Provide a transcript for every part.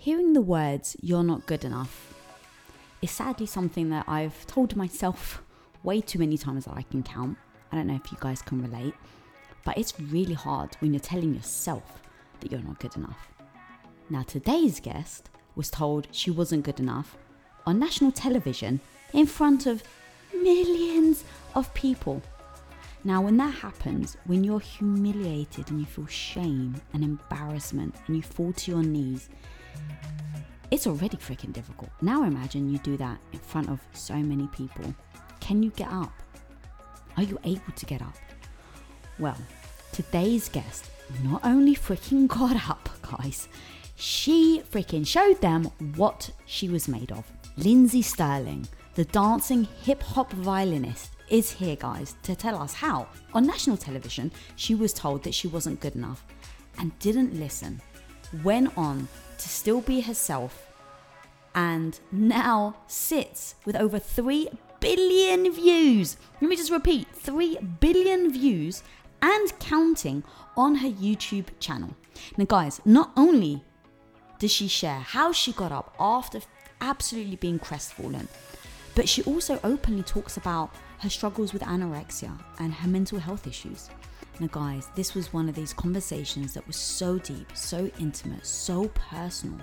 Hearing the words, you're not good enough, is sadly something that I've told myself way too many times that I can count. I don't know if you guys can relate, but it's really hard when you're telling yourself that you're not good enough. Now, today's guest was told she wasn't good enough on national television in front of millions of people. Now, when that happens, when you're humiliated and you feel shame and embarrassment and you fall to your knees, it's already freaking difficult. Now, imagine you do that in front of so many people. Can you get up? Are you able to get up? Well, today's guest not only freaking got up, guys, she freaking showed them what she was made of. Lindsey Stirling, the dancing hip hop violinist, is here, guys, to tell us how. On national television, she was told that she wasn't good enough and didn't listen, went on to still be herself, and now sits with over 3 billion views. Let me just repeat 3 billion views and counting on her YouTube channel. Now, guys, not only does she share how she got up after absolutely being crestfallen, but she also openly talks about her struggles with anorexia and her mental health issues. Now, guys, this was one of these conversations that was so deep, so intimate, so personal,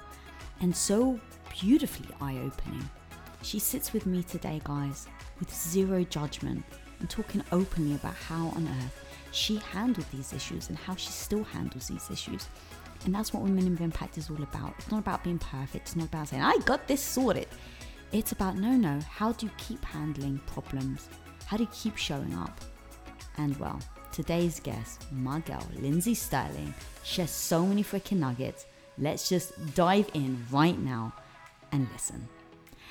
and so beautifully eye opening. She sits with me today, guys, with zero judgment and talking openly about how on earth she handled these issues and how she still handles these issues. And that's what Women of Impact is all about. It's not about being perfect, it's not about saying, I got this sorted. It's about, no, no, how do you keep handling problems? How do you keep showing up? And well, today's guest, my girl, Lindsey Stirling, shares so many freaking nuggets. Let's just dive in right now and listen.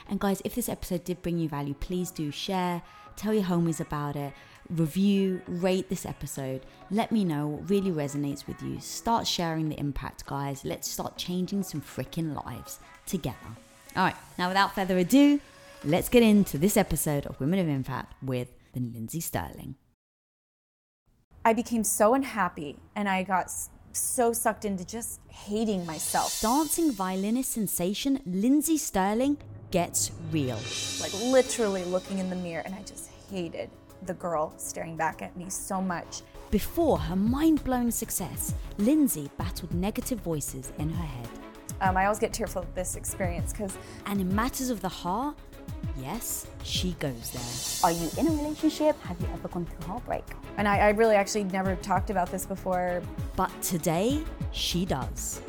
And guys, if this episode did bring you value, please do share, tell your homies about it, review, rate this episode. Let me know what really resonates with you. Start sharing the impact, guys. Let's start changing some freaking lives together. All right, now without further ado, let's get into this episode of Women of Impact with the Lindsey Stirling. I became so unhappy and I got so sucked into just hating myself. Dancing violinist sensation Lindsey Stirling gets real. Like literally looking in the mirror and I just hated the girl staring back at me so much. Before her mind blowing success, Lindsey battled negative voices in her head. Um, I always get tearful of this experience because. And in matters of the heart, yes, she goes there. Are you in a relationship? Have you ever gone through heartbreak? And I, I really actually never talked about this before. But today, she does.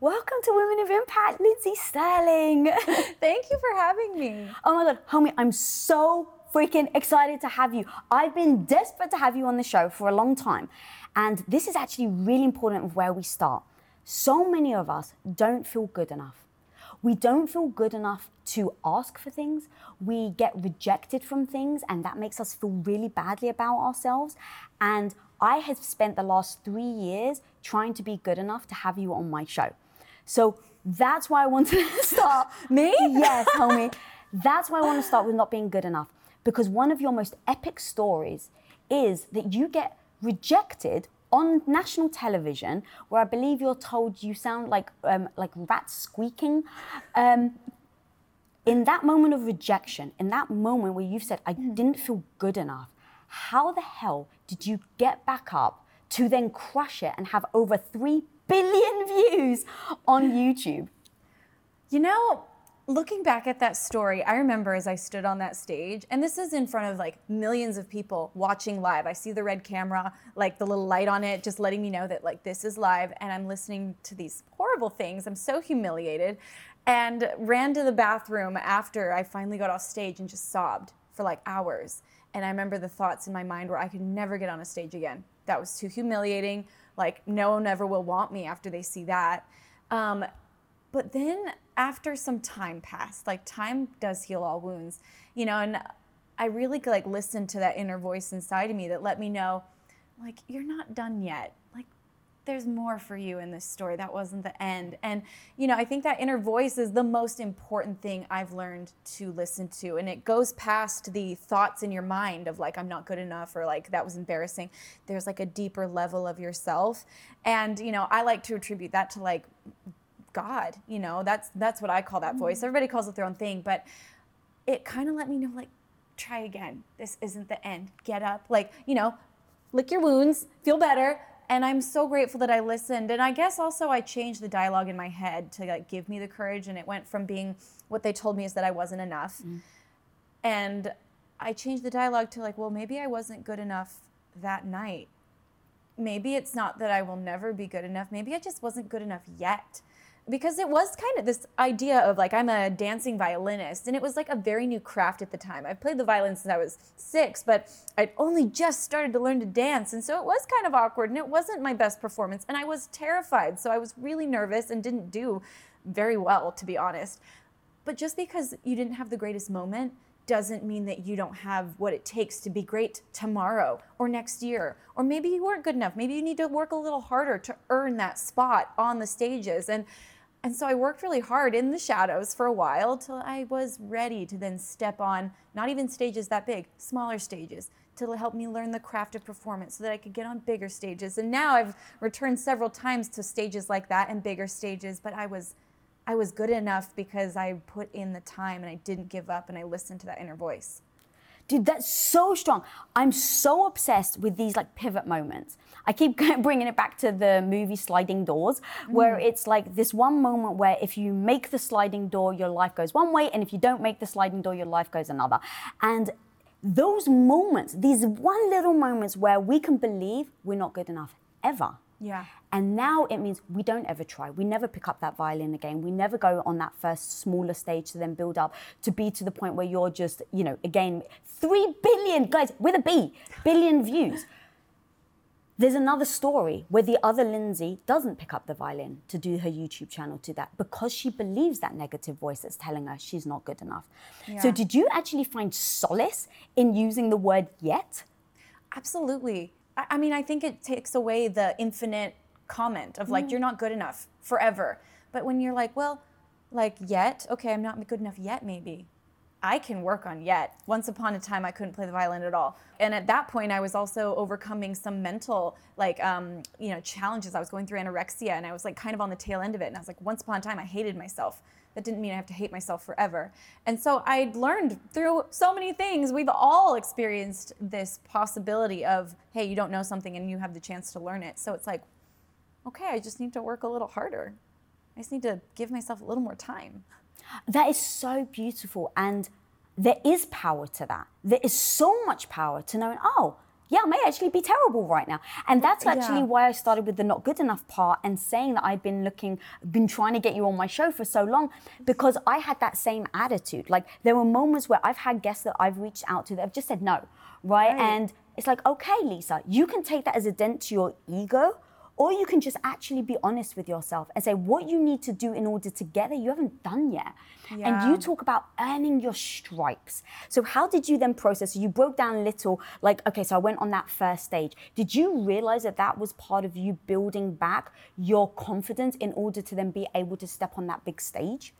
Welcome to Women of Impact, Lindsey Stirling. Thank you for having me. Oh my God, homie, I'm so freaking excited to have you. I've been desperate to have you on the show for a long time. And this is actually really important of where we start. So many of us don't feel good enough. We don't feel good enough to ask for things. We get rejected from things, and that makes us feel really badly about ourselves. And I have spent the last three years trying to be good enough to have you on my show. So that's why I wanted to start. Me? Yes, homie. That's why I want to start with not being good enough. Because one of your most epic stories is that you get rejected on national television, where I believe you're told you sound like um, like rats squeaking. Um, in that moment of rejection, in that moment where you've said, I didn't feel good enough, how the hell did you get back up to then crush it and have over 3 billion views on YouTube? You know, looking back at that story, I remember as I stood on that stage, and this is in front of like millions of people watching live. I see the red camera, like the little light on it, just letting me know that like this is live, and I'm listening to these horrible things. I'm so humiliated, and ran to the bathroom after I finally got off stage and just sobbed for like hours. And I remember the thoughts in my mind where I could never get on a stage again. That was too humiliating. Like no one ever will want me after they see that. Um, but then after some time passed, like time does heal all wounds, you know, and I really like listened to that inner voice inside of me that let me know, like, you're not done yet. Like, there's more for you in this story. That wasn't the end. And, you know, I think that inner voice is the most important thing I've learned to listen to. And it goes past the thoughts in your mind of like, I'm not good enough or like, that was embarrassing. There's like a deeper level of yourself. And, you know, I like to attribute that to like God, you know, that's, that's what I call that voice. Everybody calls it their own thing, but it kind of let me know like, try again. This isn't the end. Get up. Like, you know, lick your wounds, feel better and I'm so grateful that I listened. And I guess also I changed the dialogue in my head to like give me the courage. And it went from being what they told me is that I wasn't enough. Mm. And I changed the dialogue to like, well, maybe I wasn't good enough that night. Maybe it's not that I will never be good enough. Maybe I just wasn't good enough yet because it was kind of this idea of like I'm a dancing violinist and it was like a very new craft at the time. I've played the violin since I was 6, but I'd only just started to learn to dance and so it was kind of awkward and it wasn't my best performance and I was terrified. So I was really nervous and didn't do very well to be honest. But just because you didn't have the greatest moment doesn't mean that you don't have what it takes to be great tomorrow or next year. Or maybe you weren't good enough. Maybe you need to work a little harder to earn that spot on the stages. And and so I worked really hard in the shadows for a while till I was ready to then step on not even stages that big, smaller stages to help me learn the craft of performance so that I could get on bigger stages. And now I've returned several times to stages like that and bigger stages, but I was I was good enough because I put in the time and I didn't give up and I listened to that inner voice. Dude, that's so strong. I'm so obsessed with these like pivot moments. I keep bringing it back to the movie Sliding Doors, where mm. it's like this one moment where if you make the sliding door, your life goes one way, and if you don't make the sliding door, your life goes another. And those moments, these one little moments where we can believe we're not good enough ever. Yeah. And now it means we don't ever try. We never pick up that violin again. We never go on that first smaller stage to then build up to be to the point where you're just, you know, again, three billion, guys, with a B, billion views. There's another story where the other Lindsey doesn't pick up the violin to do her YouTube channel to that because she believes that negative voice that's telling her she's not good enough. Yeah. So, did you actually find solace in using the word yet? Absolutely. I mean, I think it takes away the infinite comment of like, mm. you're not good enough forever. But when you're like, well, like, yet, okay, I'm not good enough yet, maybe. I can work on yet. Once upon a time, I couldn't play the violin at all, and at that point, I was also overcoming some mental, like, um, you know, challenges. I was going through anorexia, and I was like kind of on the tail end of it. And I was like, once upon a time, I hated myself. That didn't mean I have to hate myself forever. And so I learned through so many things. We've all experienced this possibility of, hey, you don't know something, and you have the chance to learn it. So it's like, okay, I just need to work a little harder. I just need to give myself a little more time. That is so beautiful. And there is power to that. There is so much power to knowing, oh, yeah, I may actually be terrible right now. And that's actually yeah. why I started with the not good enough part and saying that I've been looking, been trying to get you on my show for so long because I had that same attitude. Like there were moments where I've had guests that I've reached out to that have just said no, right? right. And it's like, okay, Lisa, you can take that as a dent to your ego or you can just actually be honest with yourself and say what you need to do in order to get there, you haven't done yet. Yeah. And you talk about earning your stripes. So, how did you then process? You broke down little, like, okay, so I went on that first stage. Did you realize that that was part of you building back your confidence in order to then be able to step on that big stage?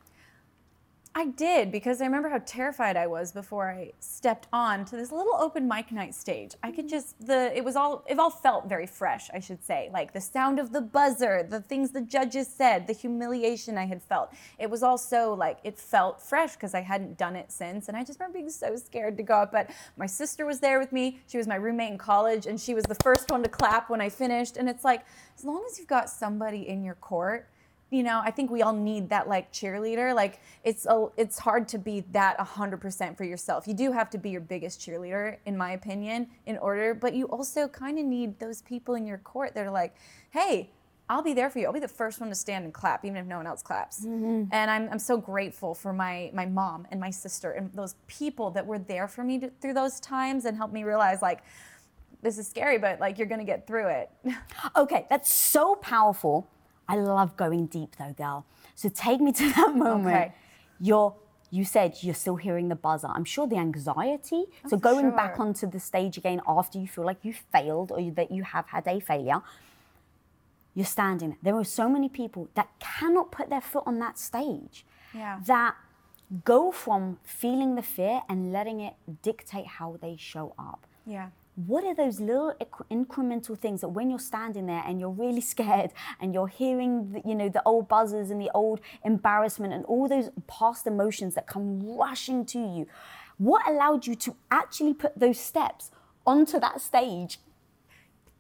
I did because I remember how terrified I was before I stepped on to this little open mic night stage. I could mm-hmm. just the it was all it all felt very fresh, I should say. Like the sound of the buzzer, the things the judges said, the humiliation I had felt. It was all so like it felt fresh because I hadn't done it since and I just remember being so scared to go up, but my sister was there with me. She was my roommate in college and she was the first one to clap when I finished and it's like as long as you've got somebody in your court you know i think we all need that like cheerleader like it's a, it's hard to be that 100% for yourself you do have to be your biggest cheerleader in my opinion in order but you also kind of need those people in your court that are like hey I'll be there for you. I'll be the first one to stand and clap, even if no one else claps. Mm-hmm. And I'm, I'm so grateful for my, my mom and my sister and those people that were there for me to, through those times and helped me realize, like, this is scary, but like, you're gonna get through it. okay, that's so powerful. I love going deep though, girl. So take me to that moment. Okay. You're you said you're still hearing the buzzer. I'm sure the anxiety. So going sure. back onto the stage again after you feel like you failed or that you have had a failure. you're standing there. There are so many people that cannot put their foot on that stage Yeah. that go from feeling the fear and letting it dictate how they show up. Yeah. What are those little incremental things that when you're standing there and you're really scared and you're hearing, the, you know, the old buzzers and the old embarrassment and all those past emotions that come rushing to you, what allowed you to actually put those steps onto that stage?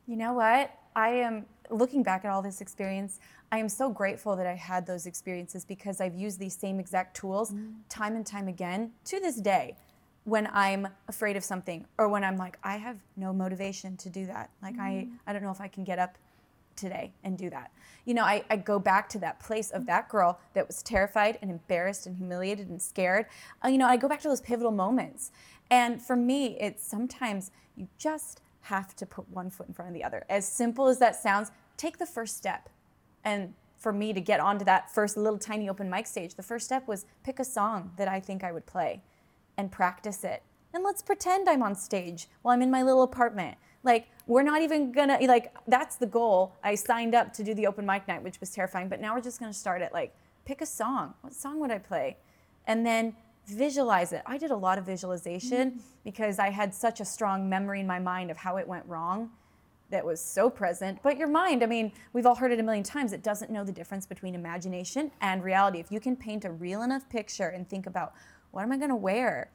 You know what? I am looking back at all this experience. I am so grateful that I had those experiences because I've used these same exact tools mm. time and time again to this day when I'm afraid of something or when I'm like, I have no motivation to do that. Like, I, I don't know if I can get up today and do that. You know, I, I go back to that place of that girl that was terrified and embarrassed and humiliated and scared. Uh, you know, I go back to those pivotal moments. And for me, it's sometimes you just have to put one foot in front of the other. As simple as that sounds, take the first step. And for me to get onto that first little tiny open mic stage, the first step was pick a song that I think I would play and practice it. And let's pretend I'm on stage while I'm in my little apartment. Like, we're not even gonna, like, that's the goal. I signed up to do the open mic night, which was terrifying, but now we're just gonna start it. Like, pick a song. What song would I play? And then visualize it. I did a lot of visualization mm-hmm. because I had such a strong memory in my mind of how it went wrong that was so present. But your mind, I mean, we've all heard it a million times, it doesn't know the difference between imagination and reality. If you can paint a real enough picture and think about what am I gonna wear?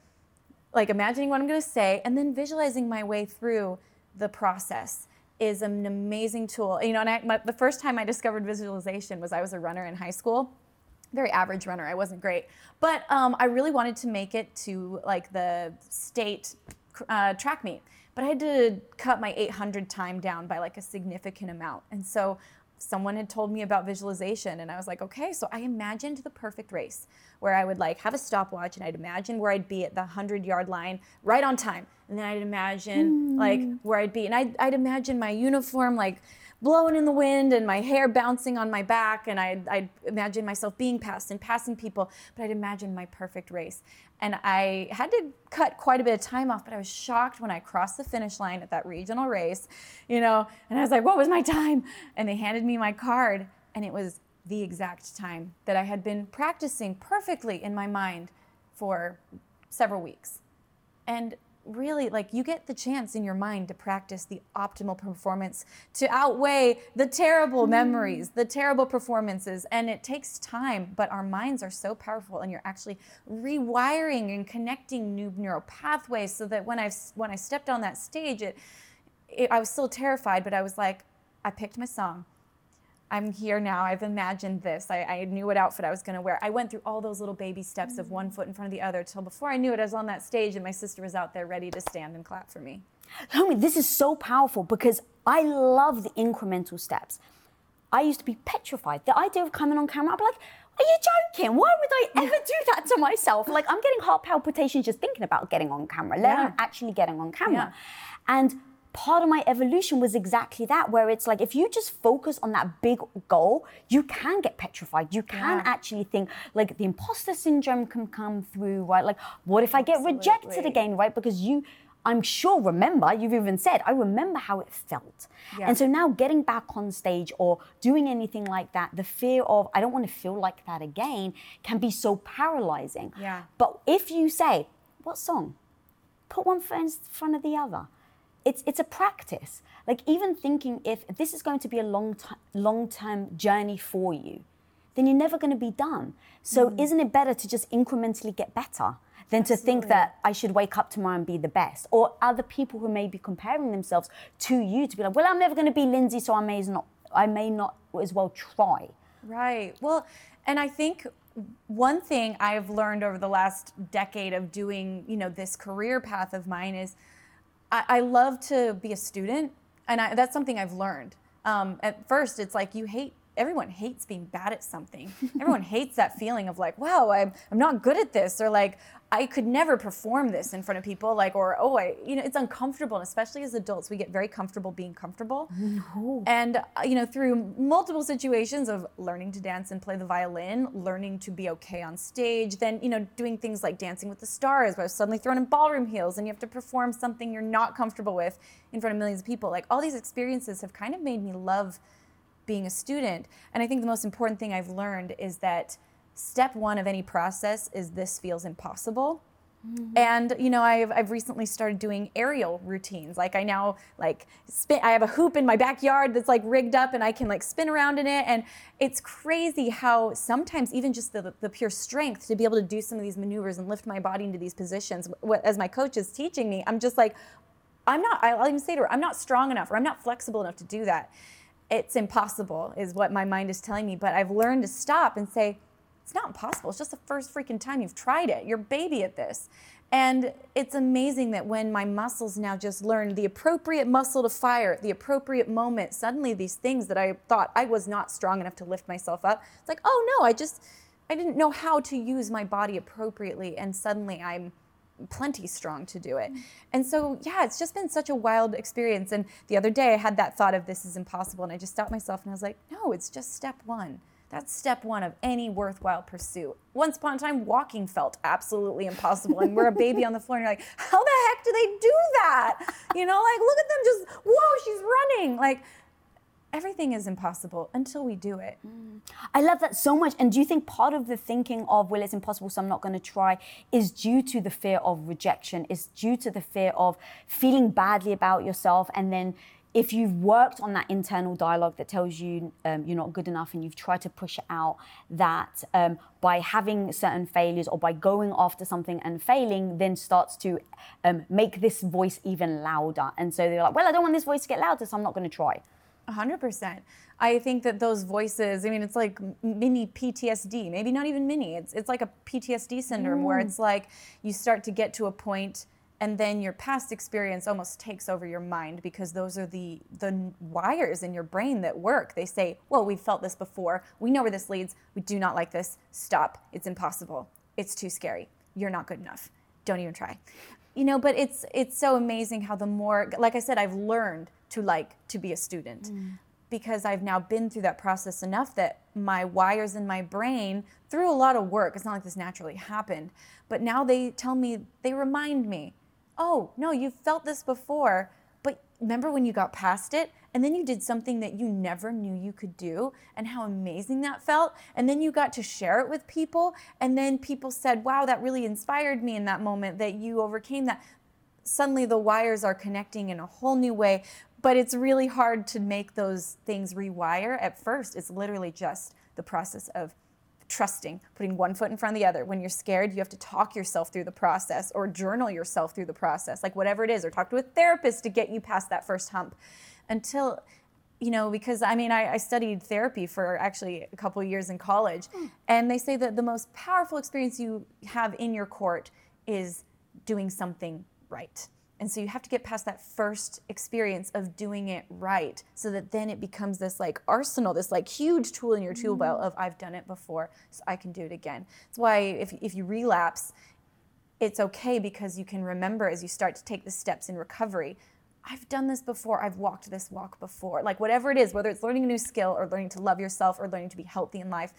Like imagining what I'm gonna say and then visualizing my way through the process is an amazing tool. You know, and I, my, the first time I discovered visualization was I was a runner in high school very average runner. I wasn't great, but um, I really wanted to make it to like the state uh, track meet. But I had to cut my 800 time down by like a significant amount, and so someone had told me about visualization, and I was like, okay. So I imagined the perfect race where I would like have a stopwatch, and I'd imagine where I'd be at the 100 yard line right on time, and then I'd imagine like mm. where I'd be, and I'd, I'd imagine my uniform like blowing in the wind and my hair bouncing on my back and I'd, I'd imagine myself being passed and passing people but i'd imagine my perfect race and i had to cut quite a bit of time off but i was shocked when i crossed the finish line at that regional race you know and i was like what was my time? And they handed me my card and it was the exact time that i had been practicing perfectly in my mind for several weeks. And really like you get the chance in your mind to practice the optimal performance to outweigh the terrible mm. memories the terrible performances and it takes time but our minds are so powerful and you're actually rewiring and connecting new neural pathways so that when i when i stepped on that stage it, it i was still terrified but i was like i picked my song I'm here now. I've imagined this. I, I knew what outfit I was going to wear. I went through all those little baby steps of one mm. foot in front of the other till before I knew it, I was on that stage and my sister was out there ready to stand and clap for me. Homie, this is so powerful because I love the incremental steps. I used to be petrified. The idea of coming on camera, I'd be like, are you joking? Why would I ever do that to myself? Like, I'm getting heart palpitations just thinking about getting on camera, let alone Yeah. actually getting on camera. And part of my evolution was exactly that, where it's like, if you just focus on that big goal, you can get petrified. You can Yeah. actually think, like, the imposter syndrome can come through, right? Like, what if I get rejected again, right? Because you, I'm sure, remember, you've even said, I remember how it felt. Yeah. And so now getting back on stage or doing anything like that, the fear of, I don't want to feel like that again, can be so paralyzing. Yeah. But if you say, what song? Put one foot in front of the other. It's, it's a practice. Like even thinking if this is going to be a long ti long-term journey for you, then you're never going to be done. So Mm. isn't it better to just incrementally get better than to think that I should wake up tomorrow and be the best? Or other people who may be comparing themselves to you to be like, well, I'm never going to be Lindsey, so I may as not, I may not as well try. Right. Well, and I think one thing I've learned over the last decade of doing, you know, this career path of mine is I, I love to be a student, and I, that's something I've learned. Um, at first, it's like you hate. Everyone hates being bad at something. Everyone hates that feeling of like, wow, I'm, I'm not good at this, or like, I could never perform this in front of people, like, or oh, I, you know, it's uncomfortable. And especially as adults, we get very comfortable being comfortable. No. And uh, you know, through multiple situations of learning to dance and play the violin, learning to be okay on stage, then you know, doing things like Dancing with the Stars, where I was suddenly thrown in ballroom heels, and you have to perform something you're not comfortable with in front of millions of people. Like all these experiences have kind of made me love being a student. And I think the most important thing I've learned is that step one of any process is this feels impossible. Mm-hmm. And you know, I've, I've recently started doing aerial routines. Like I now like spin. I have a hoop in my backyard that's like rigged up, and I can like spin around in it. And it's crazy how sometimes even just the the pure strength to be able to do some of these maneuvers and lift my body into these positions. As my coach is teaching me, I'm just like, I'm not. I'll even say to her, I'm not strong enough, or I'm not flexible enough to do that. It's impossible, is what my mind is telling me. But I've learned to stop and say it's not impossible. It's just the first freaking time you've tried it. You're baby at this. And it's amazing that when my muscles now just learn the appropriate muscle to fire, the appropriate moment, suddenly these things that I thought I was not strong enough to lift myself up, it's like, oh no, I just, I didn't know how to use my body appropriately. And suddenly I'm plenty strong to do it. Mm. And so, yeah, it's just been such a wild experience. And the other day I had that thought of this is impossible. And I just stopped myself and I was like, no, it's just step one. That's step one of any worthwhile pursuit. Once upon a time, walking felt absolutely impossible. And we're a baby on the floor, and you're like, how the heck do they do that? You know, like, look at them just, whoa, she's running. Like, everything is impossible until we do it. Mm. I love that so much. And do you think part of the thinking of, well, it's impossible, so I'm not going to try, is due to the fear of rejection, is due to the fear of feeling badly about yourself and then if you've worked on that internal dialogue that tells you um, you're not good enough and you've tried to push it out, that um, by having certain failures or by going after something and failing, then starts to um, make this voice even louder. And so they're like, well, I don't want this voice to get louder, so I'm not going to try. 100%. I think that those voices, I mean, it's like mini PTSD, maybe not even mini. It's, it's like a PTSD syndrome mm. where it's like you start to get to a point and then your past experience almost takes over your mind because those are the the wires in your brain that work. They say well we've felt this before. We know where this leads. We do not like this. Stop. It's impossible. It's too scary. You're not good enough. Don't even try. You know but it's it's so amazing how the more like i said i've learned to like to be a student mm. because i've now been through that process enough that my wires in my brain through a lot of work. It's not like this naturally happened but now they tell me they remind me oh, no, you've felt this before, but remember when you got past it and then you did something that you never knew you could do and how amazing that felt? And then you got to share it with people, and then people said, wow, that really inspired me in that moment that you overcame that. Suddenly the wires are connecting in a whole new way, but it's really hard to make those things rewire at first. It's literally just the process of trusting, putting one foot in front of the other. When you're scared, you have to talk yourself through the process or journal yourself through the process, like whatever it is, or talk to a therapist to get you past that first hump until you know because i mean I, I, studied therapy for actually a couple years in college mm. and they say that the most powerful experience you have in your court is doing something right and so you have to get past that first experience of doing it right so that then it becomes this like arsenal, this like huge tool in your tool belt mm-hmm. of I've done it before, so I can do it again. That's why if, if you relapse, it's okay because you can remember as you start to take the steps in recovery. I've done this before. I've walked this walk before. Like whatever it is, whether it's learning a new skill or learning to love yourself or learning to be healthy in life,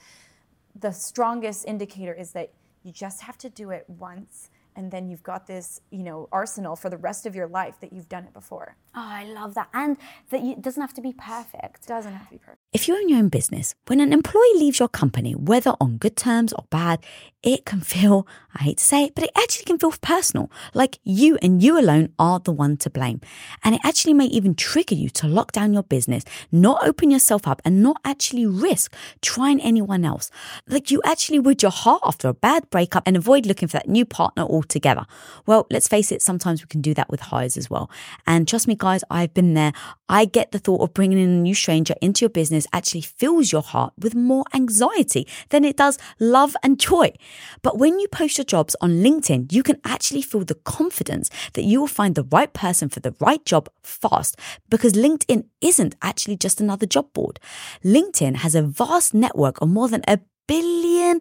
the strongest indicator is that you just have to do it once and then you've got this you know arsenal for the rest of your life that you've done it before oh i love that. And that it doesn't have to be perfect. Doesn't have to be perfect. If you own your own business when an employee leaves your company whether on good terms or bad it can feel i hate to say it but it actually can feel personal. Like you and you alone are the one to blame. And it actually may even trigger you to lock down your business not open yourself up and not actually risk trying anyone else. Like you actually would your heart after a bad breakup and avoid looking for that new partner altogether. Well, let's face it, sometimes we can do that with hires as well. And trust me, guys, I've been there. I get the thought of bringing in a new stranger into your business actually fills your heart with more anxiety than it does love and joy. But when you post your jobs on LinkedIn, you can actually feel the confidence that you will find the right person for the right job fast because LinkedIn isn't actually just another job board. LinkedIn has a vast network of more than a billion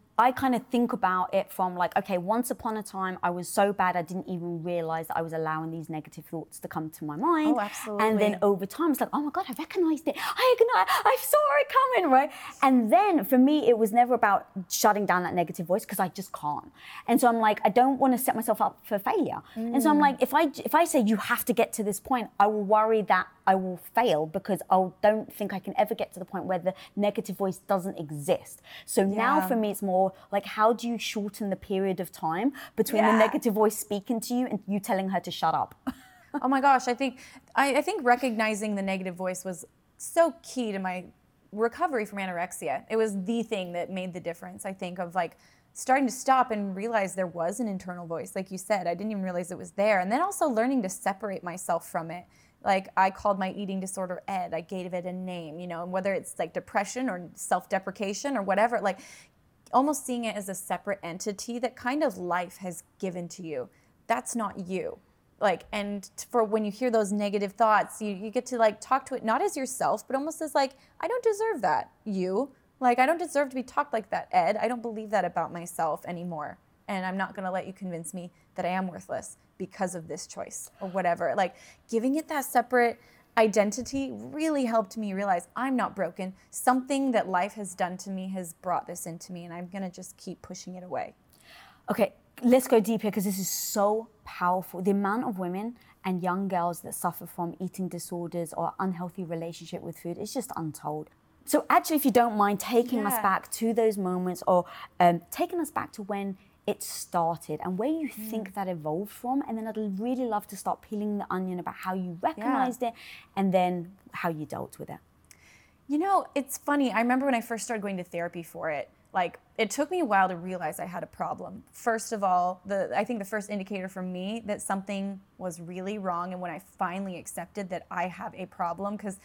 I kind of think about it from like, okay, once upon a time, I was so bad, I didn't even realize that I was allowing these negative thoughts to come to my mind. Oh, absolutely. And then over time, it's like, oh my God, I recognized it. I, ignored it, I saw it coming, right? And then for me, it was never about shutting down that negative voice because I just can't. And so I'm like, I don't want to set myself up for failure. Mm. And so I'm mm. like, if I if I say you have to get to this point, I will worry that I will fail because I don't think I can ever get to the point where the negative voice doesn't exist. So yeah. now for me, it's more like how do you shorten the period of time between yeah. the negative voice speaking to you and you telling her to shut up? oh my gosh, I think I, I think recognizing the negative voice was so key to my recovery from anorexia. It was the thing that made the difference. I think of like starting to stop and realize there was an internal voice like you said i didn't even realize it was there and then also learning to separate myself from it like I called my eating disorder Ed. I gave it a name, you know, and whether it's like depression or self-deprecation or whatever, like almost seeing it as a separate entity that kind of life has given to you. That's not you. Like, and for when you hear those negative thoughts, you, you get to like talk to it not as yourself, but almost as like, I don't deserve that, you. Like, I don't deserve to be talked like that, Ed. I don't believe that about myself anymore. And I'm not gonna let you convince me that I am worthless because of this choice or whatever. Like giving it that separate identity really helped me realize I'm not broken. Something that life has done to me has brought this into me, and I'm gonna just keep pushing it away. Okay, let's go deep here because this is so powerful. The amount of women and young girls that suffer from eating disorders or unhealthy relationship with food is just untold. So, actually, if you don't mind taking yeah. us back to those moments or um, taking us back to when it started and where you mm. think that evolved from. And then I'd really love to start peeling the onion about how you recognized yeah. it and then how you dealt with it. You know, it's funny. I remember when I first started going to therapy for it, like it took me a while to realize I had a problem. First of all, the I think the first indicator for me that something was really wrong and when I finally accepted that I have a problem cuz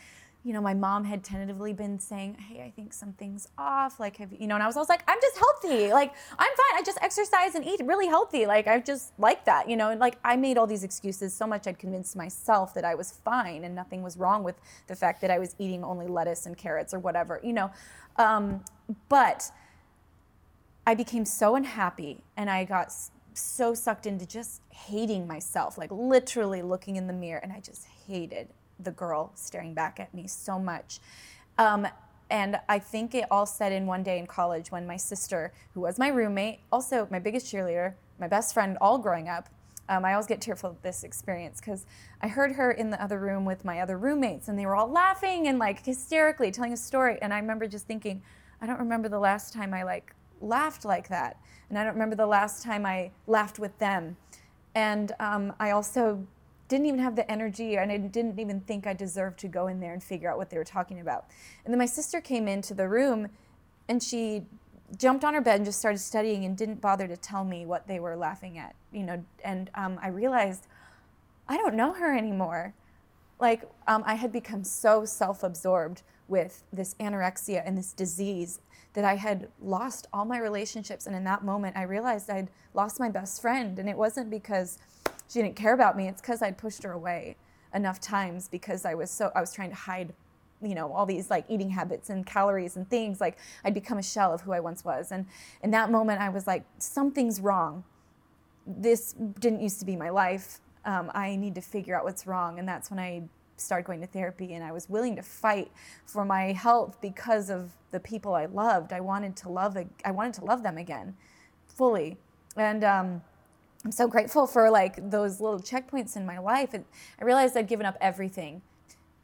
you know, my mom had tentatively been saying, "Hey, I think something's off." Like, have you know? And I was always like, "I'm just healthy. Like, I'm fine. I just exercise and eat really healthy. Like, I just like that, you know." And like, I made all these excuses so much I'd convinced myself that I was fine and nothing was wrong with the fact that I was eating only lettuce and carrots or whatever, you know. Um, but I became so unhappy, and I got so sucked into just hating myself, like literally looking in the mirror, and I just hated the girl staring back at me so much. Um, and I think it all set in one day in college when my sister, who was my roommate, also my biggest cheerleader, my best friend all growing up, um, I always get tearful of this experience because I heard her in the other room with my other roommates and they were all laughing and like hysterically telling a story. And I remember just thinking, I don't remember the last time I like laughed like that. And I don't remember the last time I laughed with them. And um, I also didn't even have the energy and I didn't even think I deserved to go in there and figure out what they were talking about. And then my sister came into the room and she jumped on her bed and just started studying and didn't bother to tell me what they were laughing at, you know. And um, I realized I don't know her anymore. Like um, I had become so self-absorbed with this anorexia and this disease that I had lost all my relationships. And in that moment, I realized I'd lost my best friend. And it wasn't because she didn't care about me; it's because I'd pushed her away enough times because I was so I was trying to hide you know all these like eating habits and calories and things like i'd become a shell of who i once was. And in that moment i was like something's wrong. This didn't used to be my life. Um, i need to figure out what's wrong. And that's when i started going to therapy and i was willing to fight for my health because of the people i loved. I wanted to love i wanted to love them again fully. And um, i'm so grateful for like those little checkpoints in my life and i realized i'd given up everything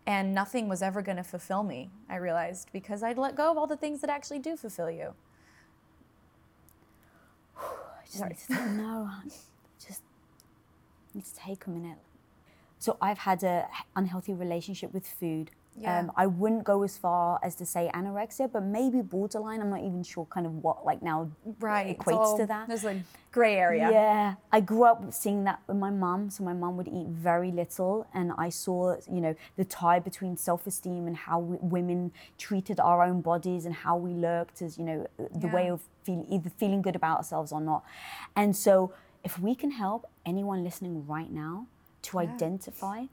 and nothing was ever going to fulfill me i realized because i'd let go of all the things that actually do fulfill you Sorry. no, just need to take a minute. So I've had a unhealthy relationship with food. Yeah. Um, I wouldn't go as far as to say anorexia, but maybe borderline. I'm not even sure kind of what like now right equates all- to that. there's a gray area Yeah, I grew up seeing that with my mum. So my mum would eat very little, and I saw, you know, the tie between self-esteem and how we, women treated our own bodies and how we looked as, you know, the way of feel, either feeling good about ourselves or not. And so, if we can help anyone listening right now to identify.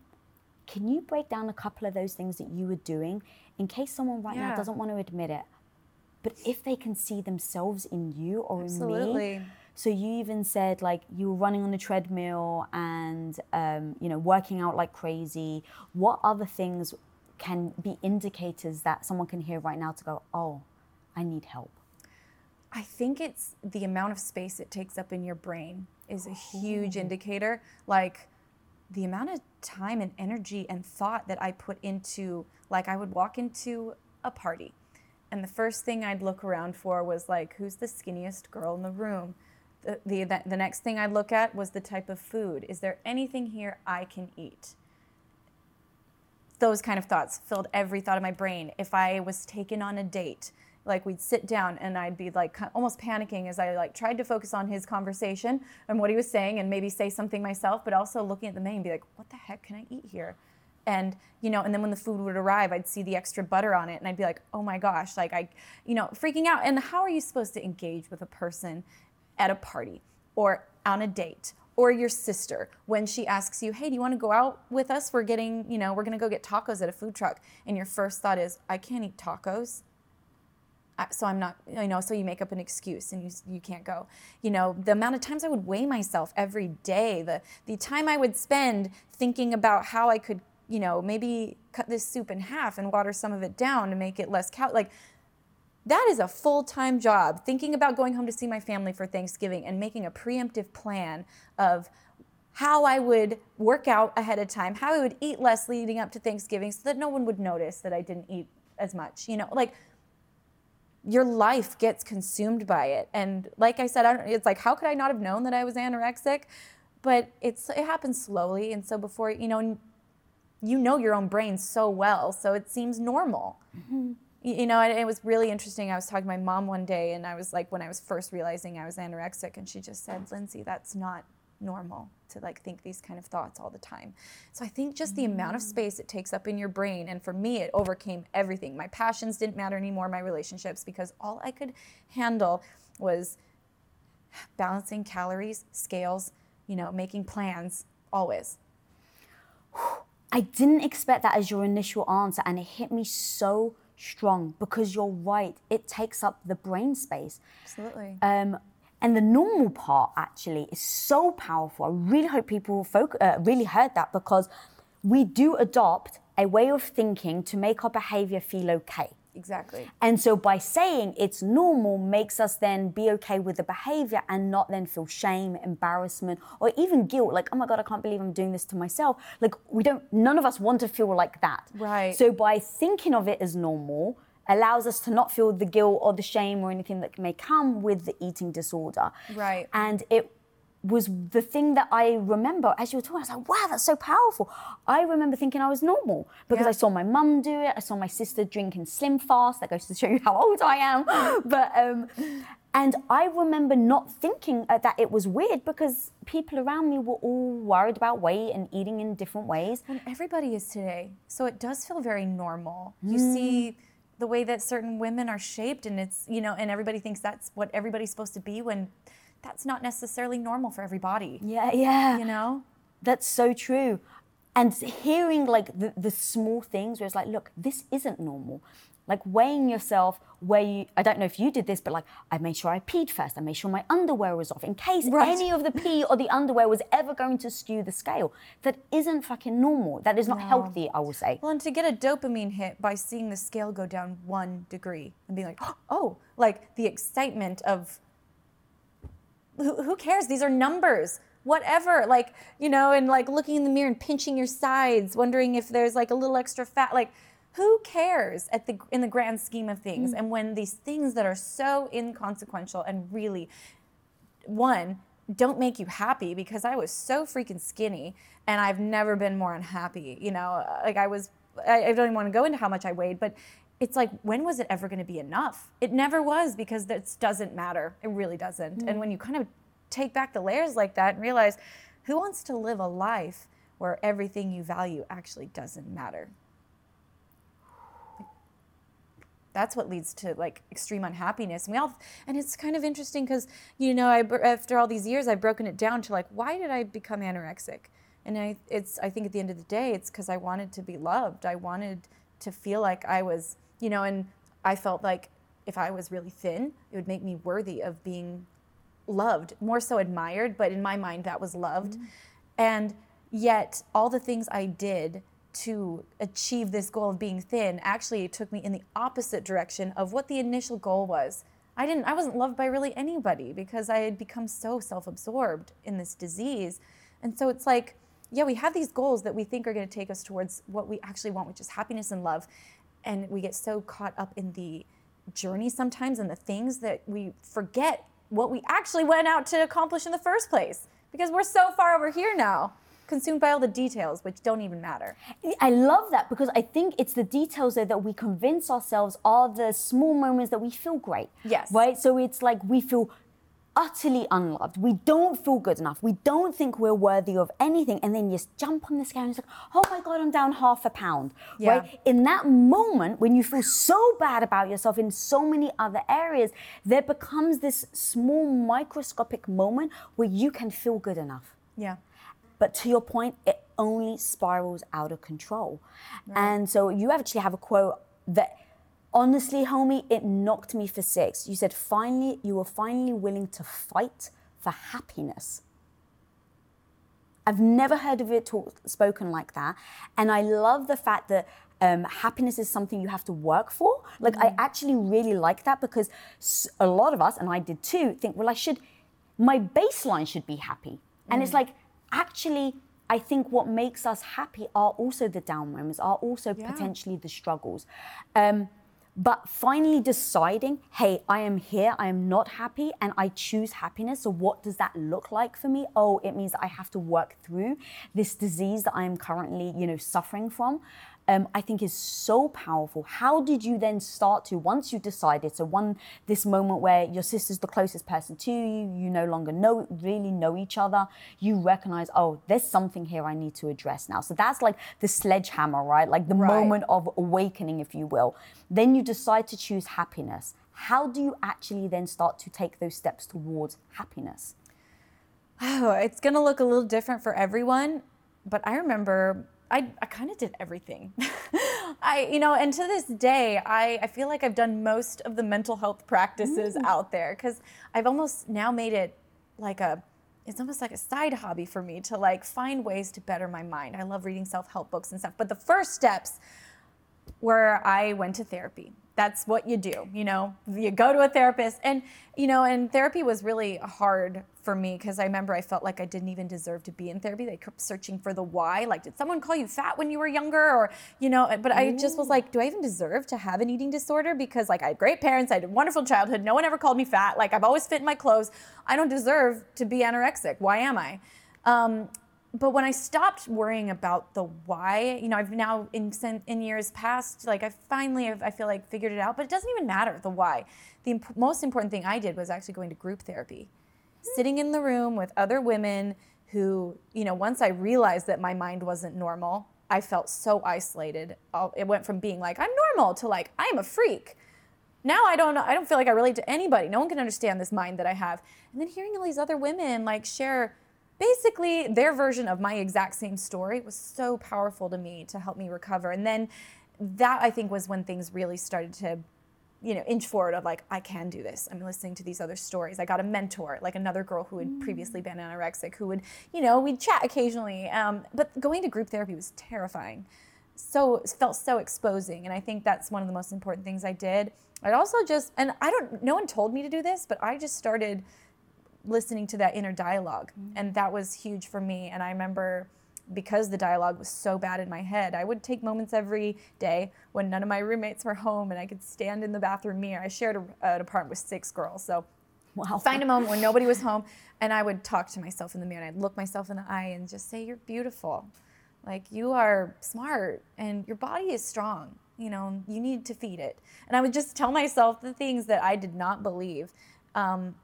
Can you break down a couple of those things that you were doing in case someone right now doesn't want to admit it? But if they can see themselves in you or in me, so you even said like you were running on a treadmill and um, you know working out like crazy. What other things can be indicators that someone can hear right now to go, oh, I need help? I think it's the amount of space it takes up in your brain is a huge indicator. Like the amount of time and energy and thought that I put into, like, I would walk into a party, and the first thing I'd look around for was like, who's the skinniest girl in the room? The, the, the, next thing I'd look at was the type of food. Is there anything here I can eat? those kind of thoughts filled every thought of my brain. If I was taken on a date, like we'd sit down and I'd be like almost panicking as I like tried to focus on his conversation and what he was saying and maybe say something myself, but also looking at the menu and be like, what the heck can I eat here? And you know, and then when the food would arrive, I'd see the extra butter on it and I'd be like, oh my gosh, like I, you know, freaking out. And how are you supposed to engage with a person at a party or on a date or your sister when she asks you, "Hey, do you want to go out with us? We're getting, you know, we're going to go get tacos at a food truck." And your first thought is, "I can't eat tacos." So I'm not, you know, so you make up an excuse and you you can't go. You know, the amount of times I would weigh myself every day, the the time I would spend thinking about how I could, you know, maybe cut this soup in half and water some of it down to make it less cal like that is a full-time job thinking about going home to see my family for thanksgiving and making a preemptive plan of how i would work out ahead of time how i would eat less leading up to thanksgiving so that no one would notice that i didn't eat as much you know like your life gets consumed by it. And like i said I don't, it's like how could i not have known that i was anorexic? But it's it happens slowly. And so before you know you know your own brain so well so it seems normal. Mm-hmm. Y- you know it was really interesting. I was talking to my mom one day and i was like when i was first realizing i was anorexic and she just said lindsey that's not normal to like think these kind of thoughts all the time so i think just the amount of space it takes up in your brain and for me it overcame everything my passions didn't matter anymore my relationships because all i could handle was balancing calories scales you know making plans always I didn't expect that as your initial answer, and it hit me so strong because you're right. It takes up the brain space. absolutely Um, and the normal part actually is so powerful. I really hope people uh, really heard that because we do adopt a way of thinking to make our behavior feel okay. exactly And so by saying it's normal makes us then be okay with the behavior and not then feel shame, embarrassment, or even guilt. Like, oh my God, I can't believe I'm doing this to myself. Like, we don't, none of us want to feel like that. Right. So by thinking of it as normal, allows us to not feel the guilt or the shame or anything that may come with the eating disorder. Right. And it was the thing that I remember as you were talking. I was like, wow, that's so powerful. I remember thinking I was normal because Yeah. I saw my mum do it. I saw my sister drinking slim fast. That goes to show you how old I am. but um, And I remember not thinking uh, that it was weird because people around me were all worried about weight and eating in different ways. And everybody is today. So it does feel very normal. You Mm. see the way that certain women are shaped and it's, you know, and everybody thinks that's what everybody's supposed to be when that's not necessarily normal for everybody. Yeah, yeah. You know? That's so true. And hearing like the, the small things where it's like, look, this isn't normal. Like weighing yourself where you, I don't know if you did this, but like I made sure I peed first. I made sure my underwear was off in case Right. any of the pee or the underwear was ever going to skew the scale. That isn't fucking normal. That is not healthy, I will say. Well, and to get a dopamine hit by seeing the scale go down one degree and being like, oh, like the excitement of who, who cares? These are numbers. Whatever, like you know, and like looking in the mirror and pinching your sides, wondering if there's like a little extra fat. Like, who cares at the in the grand scheme of things? Mm. And when these things that are so inconsequential and really one don't make you happy because I was so freaking skinny and I've never been more unhappy. You know, like I was, I, I don't even want to go into how much I weighed, but it's like, when was it ever going to be enough? It never was because that doesn't matter. It really doesn't. And mm. when you kind of take back the layers like that and realize who wants to live a life where everything you value actually doesn't matter? That's what leads to like extreme unhappiness. And we all and it's kind of interesting because you know I, after all these years i've broken it down to like why did i become anorexic? And i it's i think at the end of the day it's because i wanted to be loved. I wanted to feel like i was you know and i felt like if i was really thin it would make me worthy of being loved, more so admired, but in my mind that was loved. Mm-hmm. And yet all the things I did to achieve this goal of being thin actually took me in the opposite direction of what the initial goal was. I didn't I wasn't loved by really anybody because I had become so self-absorbed in this disease. And so it's like yeah, we have these goals that we think are going to take us towards what we actually want, which is happiness and love. And we get so caught up in the journey sometimes and the things that we forget what we actually went out to accomplish in the first place because we're so far over here now, consumed by all the details, which don't even matter. I love that because I think it's the details there that we convince ourselves are the small moments that we feel great. Yes. Right? So it's like we feel utterly unloved. We don't feel good enough. We don't think we're worthy of anything. And then you just jump on the scale and it's like, oh my God, I'm down half a pound. Yeah. Right? In that moment, when you feel so bad about yourself in so many other areas, there becomes this small microscopic moment where you can feel good enough. Yeah. But to your point, it only spirals out of control. And so you actually have a quote that honestly, homie, it knocked me for six. You said, finally, you were finally willing to fight for happiness. I've never heard of it talk, spoken like that. And I love the fact that um, happiness is something you have to work for. Like, I actually really like that because a lot of us, and I did too, think, well, I should, my baseline should be happy. And it's like, actually, I think what makes us happy are also the down moments, are also potentially the struggles. Um, but finally deciding, hey, I am here, I am not happy, and I choose happiness. So, what does that look like for me? Oh, it means I have to work through this disease that I am currently, you know, suffering from. Um, I think is so powerful. How did you then start to once you decided? So one this moment where your sister's the closest person to you, you no longer know really know each other. You recognize, oh, there's something here I need to address now. So that's like the sledgehammer, right? Like the Right. moment of awakening, if you will. Then you decide to choose happiness. How do you actually then start to take those steps towards happiness? Oh, it's gonna look a little different for everyone, but I remember I, I kind of did everything. I, you know, and to this day, I, I feel like I've done most of the mental health practices mm. out there because I've almost now made it like a, it's almost like a side hobby for me to like find ways to better my mind. I love reading self help books and stuff. But the first steps where I went to therapy. That's what you do, you know. You go to a therapist, and you know, and therapy was really hard for me because I remember I felt like I didn't even deserve to be in therapy. They kept searching for the why. Like, did someone call you fat when you were younger, or you know? But I just was like, do I even deserve to have an eating disorder? Because like I had great parents, I had a wonderful childhood. No one ever called me fat. Like I've always fit in my clothes. I don't deserve to be anorexic. Why am I? Um, but when I stopped worrying about the why, you know, I've now in in years past, like I finally, have, I feel like figured it out. But it doesn't even matter the why. The imp- most important thing I did was actually going to group therapy, mm-hmm. sitting in the room with other women who, you know, once I realized that my mind wasn't normal, I felt so isolated. It went from being like I'm normal to like I'm a freak. Now I don't I don't feel like I relate to anybody. No one can understand this mind that I have. And then hearing all these other women like share basically their version of my exact same story was so powerful to me to help me recover. And then that I think was when things really started to you know inch forward of like i can do this. I'm listening to these other stories. I got a mentor like another girl who had previously been anorexic who would you know we'd chat occasionally. Um, but going to group therapy was terrifying. So felt so exposing. And i think that's one of the most important things i did. I also just and i don't no one told me to do this but i just started listening to that inner dialogue. Mm-hmm. And that was huge for me. And I remember because the dialogue was so bad in my head, I would take moments every day when none of my roommates were home and I could stand in the bathroom mirror. I shared a, an apartment with six girls. So wow. find a moment when nobody was home and I would talk to myself in the mirror and I'd look myself in the eye and just say, You're beautiful. Like you are smart and your body is strong. You know, you need to feed it. And I would just tell myself the things that I did not believe. Um,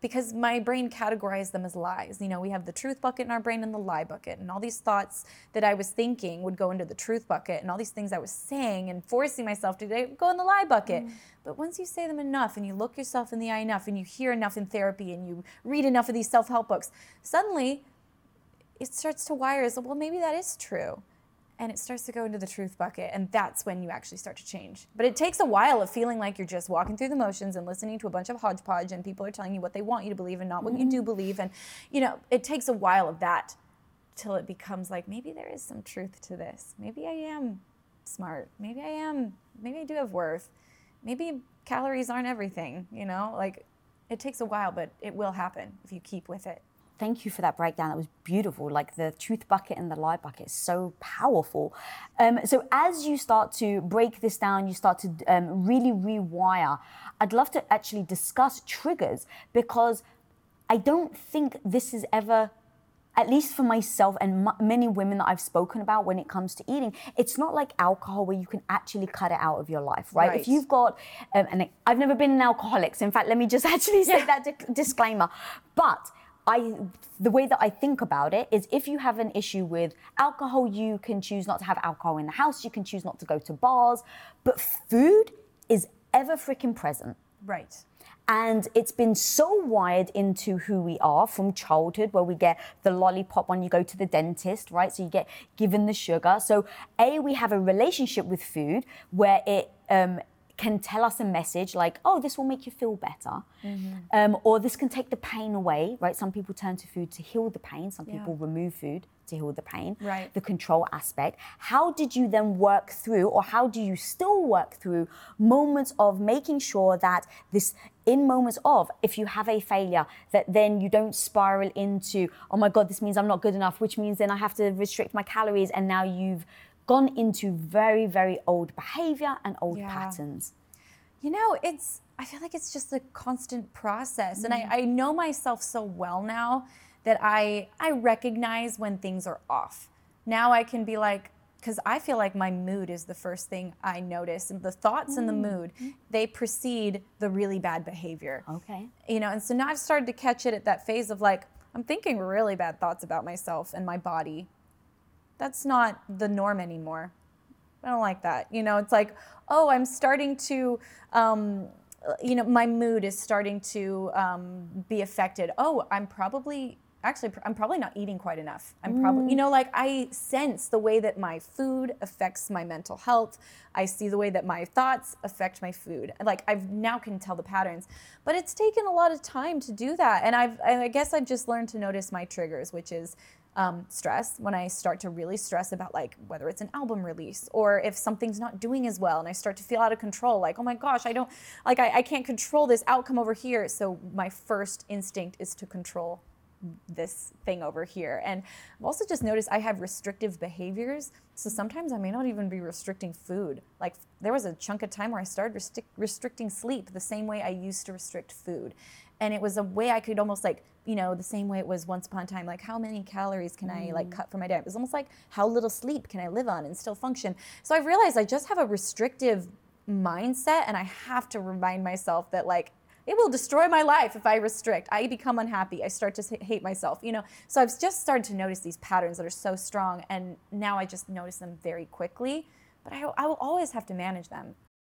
because my brain categorized them as lies. You know, we have the truth bucket in our brain and the lie bucket, and all these thoughts that I was thinking would go into the truth bucket, and all these things I was saying and forcing myself to do go in the lie bucket. Mm. But once you say them enough, and you look yourself in the eye enough, and you hear enough in therapy, and you read enough of these self help books, suddenly it starts to wire as well, maybe that is true and it starts to go into the truth bucket and that's when you actually start to change. But it takes a while of feeling like you're just walking through the motions and listening to a bunch of hodgepodge and people are telling you what they want you to believe and not what mm-hmm. you do believe. And you know it takes a while of that till it becomes like maybe there is some truth to this. Maybe i am smart. Maybe i am maybe i do have worth. Maybe calories aren't everything you know? Like it takes a while but it will happen if you keep with it thank you for that breakdown. That was beautiful. Like the truth bucket and the lie bucket is so powerful. Um, so as you start to break this down, you start to um, really rewire. I'd love to actually discuss triggers because I don't think this is ever at least for myself and m- many women that I've spoken about when it comes to eating, it's not like alcohol where you can actually cut it out of your life, right? right. If you've got, um, and I've never been an alcoholic, so in fact, let me just actually say yeah. that di- disclaimer. But I the way that I think about it is if you have an issue with alcohol, you can choose not to have alcohol in the house, you can choose not to go to bars, but food is ever freaking present. Right. And it's been so wired into who we are from childhood, where we get the lollipop when you go to the dentist, right? So you get given the sugar. So, A, we have a relationship with food where it um, can tell us a message like, oh, this will make you feel better. Mm-hmm. Um, or this can take the pain away, right? Some people turn to food to heal the pain, some yeah. people remove food to heal the pain, right. the control aspect. How did you then work through, or how do you still work through moments of making sure that this, in moments of, if you have a failure, that then you don't spiral into, oh my God, this means I'm not good enough, which means then I have to restrict my calories, and now you've gone into very, very old behavior and old yeah. patterns? You know, it's, I feel like it's just a constant process. Mm. And I, mm. I know myself so well now that I, I recognize when things are off. Now I can be like, because I feel like my mood is the first thing I notice. And the thoughts mm. and the mood, they precede the really bad behavior. Okay. You know, and so now I've started to catch it at that phase of like, I'm thinking really bad thoughts about myself and my body that's not the norm anymore. I don't like that. You know, it's like, oh, I'm starting to, um, you know, my mood is starting to um, be affected. Oh, I'm probably actually i'm probably not eating quite enough i'm probably mm. you know like i sense the way that my food affects my mental health i see the way that my thoughts affect my food like i've now can tell the patterns but it's taken a lot of time to do that and i've i guess i've just learned to notice my triggers which is um, stress when I start to really stress about like whether it's an album release or if something's not doing as well and I start to feel out of control like oh my gosh I don't like I, I can't control this outcome over here so my first instinct is to control this thing over here. And I've also just noticed I have restrictive behaviors. So sometimes I may not even be restricting food. Like there was a chunk of time where I started restric- restricting sleep the same way I used to restrict food. And it was a way I could almost like, you know, the same way it was once upon a time, like how many calories can I like mm. cut from my diet? It was almost like how little sleep can I live on and still function? So I realized I just have a restrictive mindset and I have to remind myself that like it will destroy my life if I restrict. I become unhappy. I start to hate myself, you know. So I've just started to notice these patterns that are so strong, and now I just notice them very quickly. But I, I will always have to manage them.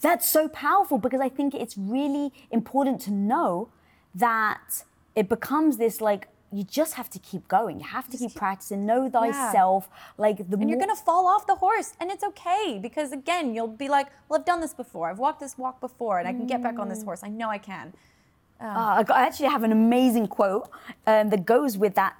That's so powerful because I think it's really important to know that it becomes this like you just have to keep going. You have to keep practicing. Know thyself. Like the And you're gonna fall off the horse, and it's okay because again, you'll be like, "Well, I've done this before. I've walked this walk before, and I can get back on this horse. I know I can." Uh, I I actually have an amazing quote um, that goes with that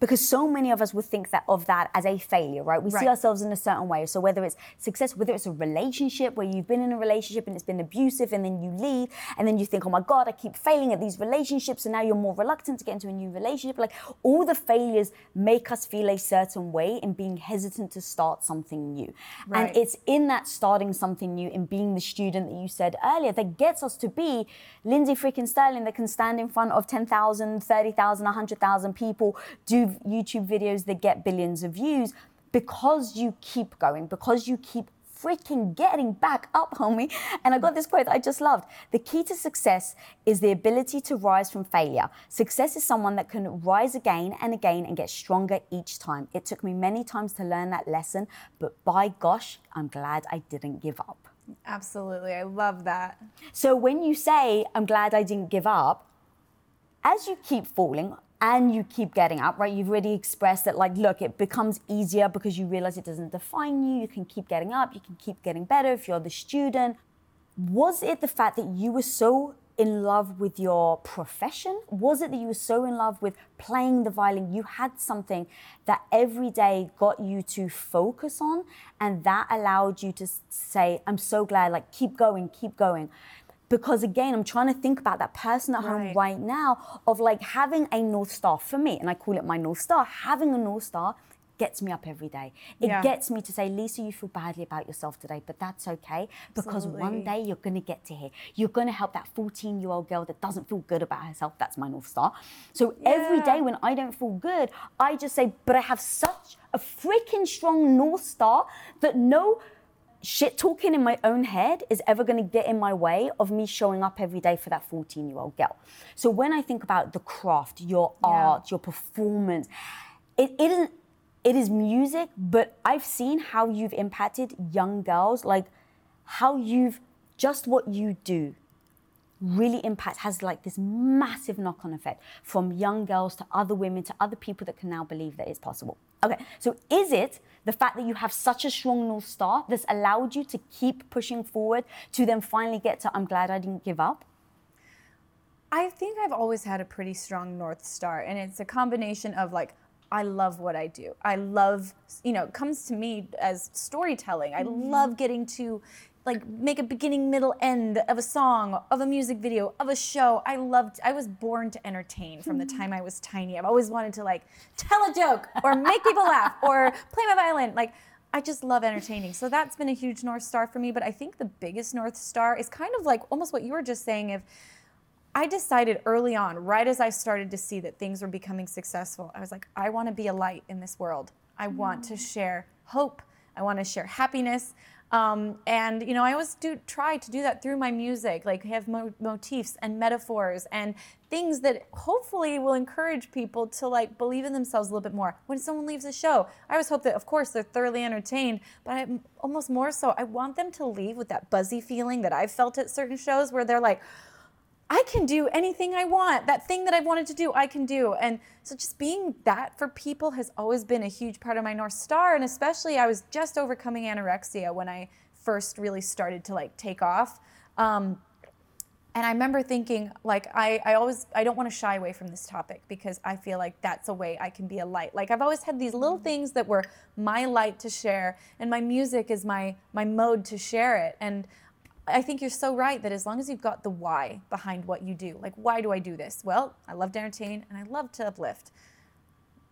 because so many of us would think that of that as a failure, right? We see ourselves in a certain way. So whether it's success, whether it's a relationship where you've been in a relationship and it's been abusive, and then you leave, and then you think, oh my God, I keep failing at these relationships, and now you're more reluctant to get into a new relationship. Like all the failures make us feel a certain way in being hesitant to start something new. Right. And it's in that starting something new and being the student that you said earlier that gets us to be Lindsey freaking Stirling that can stand in front of 10,000, 30,000, 100,000 people, do YouTube videos that get billions of views because you keep going, because you keep freaking getting back up, homie. And I got this quote that I just loved. The key to success is the ability to rise from failure. Success is someone that can rise again and again and get stronger each time. It took me many times to learn that lesson, but by gosh, I'm glad I didn't give up. Absolutely, I love that. So when you say, I'm glad I didn't give up, as you keep falling and you keep getting up, right? You've already expressed that, like, look, it becomes easier because you realize it doesn't define you. You can keep getting up, you can keep getting better if you're the student. Was it the fact that you were so in love with your profession? Was it that you were so in love with playing the violin? You had something that every day got you to focus on, and that allowed you to say, I'm so glad, like, keep going, keep going. Because again, I'm trying to think about that person at home Right. right now of like having a North Star for me, and I call it my North Star. Having a North Star gets me up every day. It Yeah. gets me to say, Lisa, you feel badly about yourself today, but that's okay because one day you're going to get to here. You're going to help that 14 year old girl that doesn't feel good about herself. That's my North Star. So every day when I don't feel good, I just say, but I have such a freaking strong North Star that no shit talking in my own head is ever going to get in my way of me showing up every day for that 14 year old girl. So when I think about the craft, your art, your performance, it, it isn't it is music, but I've seen how you've impacted young girls, like how you've just what you do really impacts has like this massive knock-on effect from young girls to other women to other people that can now believe that it's possible. Okay, so is it the fact that you have such a strong North Star that's allowed you to keep pushing forward to then finally get to I'm glad I didn't give up? I think I've always had a pretty strong North Star, and it's a combination of like, I love what I do. I love, you know, it comes to me as storytelling. I mm-hmm. love getting to like make a beginning, middle, end of a song, of a music video, of a show. I loved, I was born to entertain from the hmm. time I was tiny. I've always wanted to like tell a joke or make people laugh or play my violin. Like, I just love entertaining. So that's been a huge North Star for me. But I think the biggest North Star is kind of like almost what you were just saying if I decided early on, right as I started to see that things were becoming successful, I was like, I want to be a light in this world. I want to hmm. share hope. I want to share happiness. Um, and you know, I always do try to do that through my music, like have mo- motifs and metaphors and things that hopefully will encourage people to like believe in themselves a little bit more. When someone leaves a show, I always hope that, of course, they're thoroughly entertained, but I, almost more so, I want them to leave with that buzzy feeling that I've felt at certain shows where they're like, I can do anything I want. That thing that I've wanted to do, I can do. And so just being that for people has always been a huge part of my North Star. And especially I was just overcoming anorexia when I first really started to like take off. Um, and I remember thinking, like, I, I always, I don't want to shy away from this topic because I feel like that's a way I can be a light. Like, I've always had these little things that were my light to share, and my music is my, my mode to share it. And I think you're so right that as long as you've got the why behind what you do, like, why do I do this? Well, I love to entertain and I love to uplift.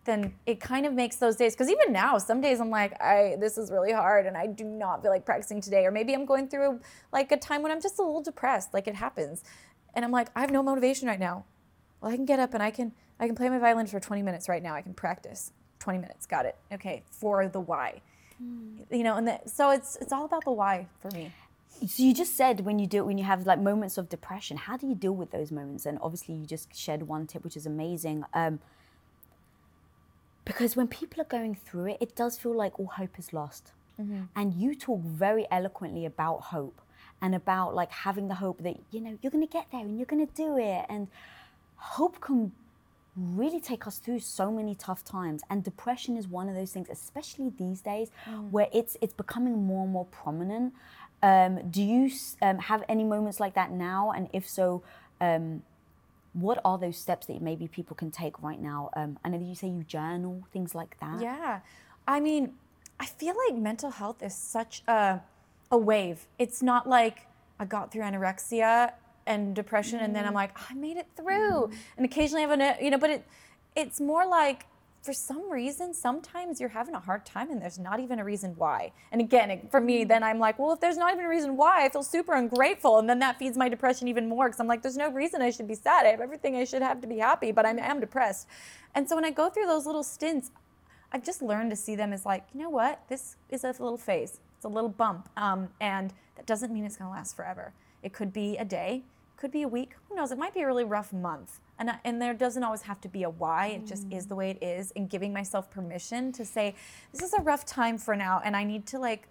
Then it kind of makes those days because even now some days i'm like i this is really hard and i do not feel like practicing today. Or maybe i'm going through like a time when i'm just a little depressed like it happens. And i'm like i have no motivation right now. Well i can get up and i can i can play my violin for 20 minutes right now. I can practice. 20 minutes. Got it. Okay. For the why. Hmm. You know and that, so it's it's all about the why for me So you just said when you do it when you have like moments of depression, how do you deal with those moments? And obviously you just shared one tip, which is amazing. Um, because when people are going through it, it does feel like all hope is lost. And you talk very eloquently about hope and about like having the hope that you know you're going to get there and you're going to do it. And hope can really take us through so many tough times and depression is one of those things especially these days where it's it's becoming more and more prominent um, do you um, have any moments like that now and if so um, what are those steps that maybe people can take right now um, i know that you say you journal things like that Yeah. I mean, I feel like mental health is such a, a wave. It's not like I got through anorexia and depression and then I'm like, I made it through. And occasionally I have an, you know, but it, it's more like for some reason, sometimes you're having a hard time and there's not even a reason why. And again, for me, then I'm like, well, if there's not even a reason why, I feel super ungrateful. And then that feeds my depression even more because I'm like, there's no reason I should be sad. I have everything I should have to be happy, but I am depressed. And so when I go through those little stints, I've just learned to see them as like, you know what? This is a little phase. It's a little bump. Um, and that doesn't mean it's going to last forever. It could be a day, could be a week. Who knows? It might be a really rough month. And, I- and there doesn't always have to be a why. It just is mm. the way it is. And giving myself permission to say, this is a rough time for now. And I need to like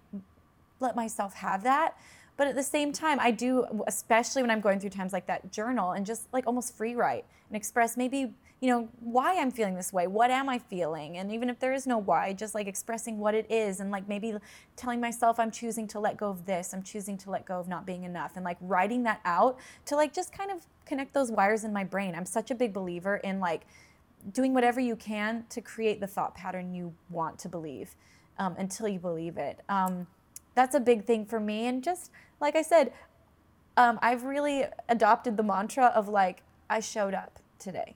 let myself have that. But at the same time, I do, especially when I'm going through times like that, journal and just like almost free write and express maybe, you know, why I'm feeling this way. What am I feeling? And even if there is no why, just like expressing what it is and like maybe telling myself I'm choosing to let go of this, I'm choosing to let go of not being enough and like writing that out to like just kind of connect those wires in my brain. I'm such a big believer in like, doing whatever you can to create the thought pattern you want to believe um, until you believe it. Um, that's a big thing for me. And just like I said, um, I've really adopted the mantra of like, I showed up today.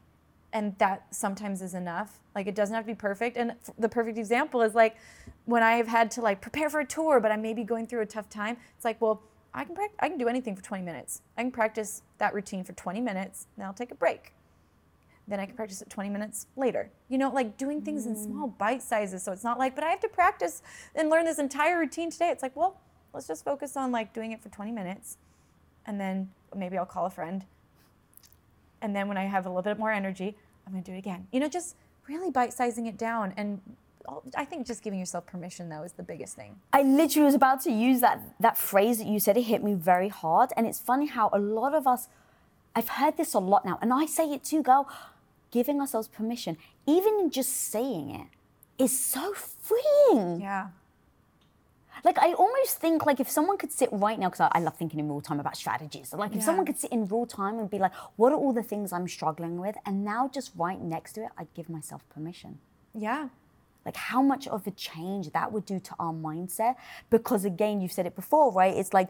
And that sometimes is enough. Like, it doesn't have to be perfect. And f- the perfect example is like when I've had to like prepare for a tour, but I'm maybe going through a tough time. It's like, well, I can, prac- I can do anything for 20 minutes. I can practice that routine for 20 minutes, then I'll take a break then I can practice it 20 minutes later. You know, like doing things in small bite sizes. So it's not like, but I have to practice and learn this entire routine today. It's like, well, let's just focus on like doing it for 20 minutes. And then maybe I'll call a friend. And then when I have a little bit more energy, I'm going to do it again. You know, just really bite sizing it down. And I think just giving yourself permission, though, is the biggest thing. I literally was about to use that that phrase that you said. It hit me very hard, and it's funny how a lot of us, I've heard this a lot now, and I say it too, girl. Giving ourselves permission, even in just saying it, is so freeing. Yeah. Like I almost think like if someone could sit right now, because I, I love thinking in real time about strategies. Like if someone could sit in real time and be like, what are all the things I'm struggling with? And now just right next to it, I'd give myself permission. Yeah. Like how much of a change that would do to our mindset. Because again, you've said it before, right? It's like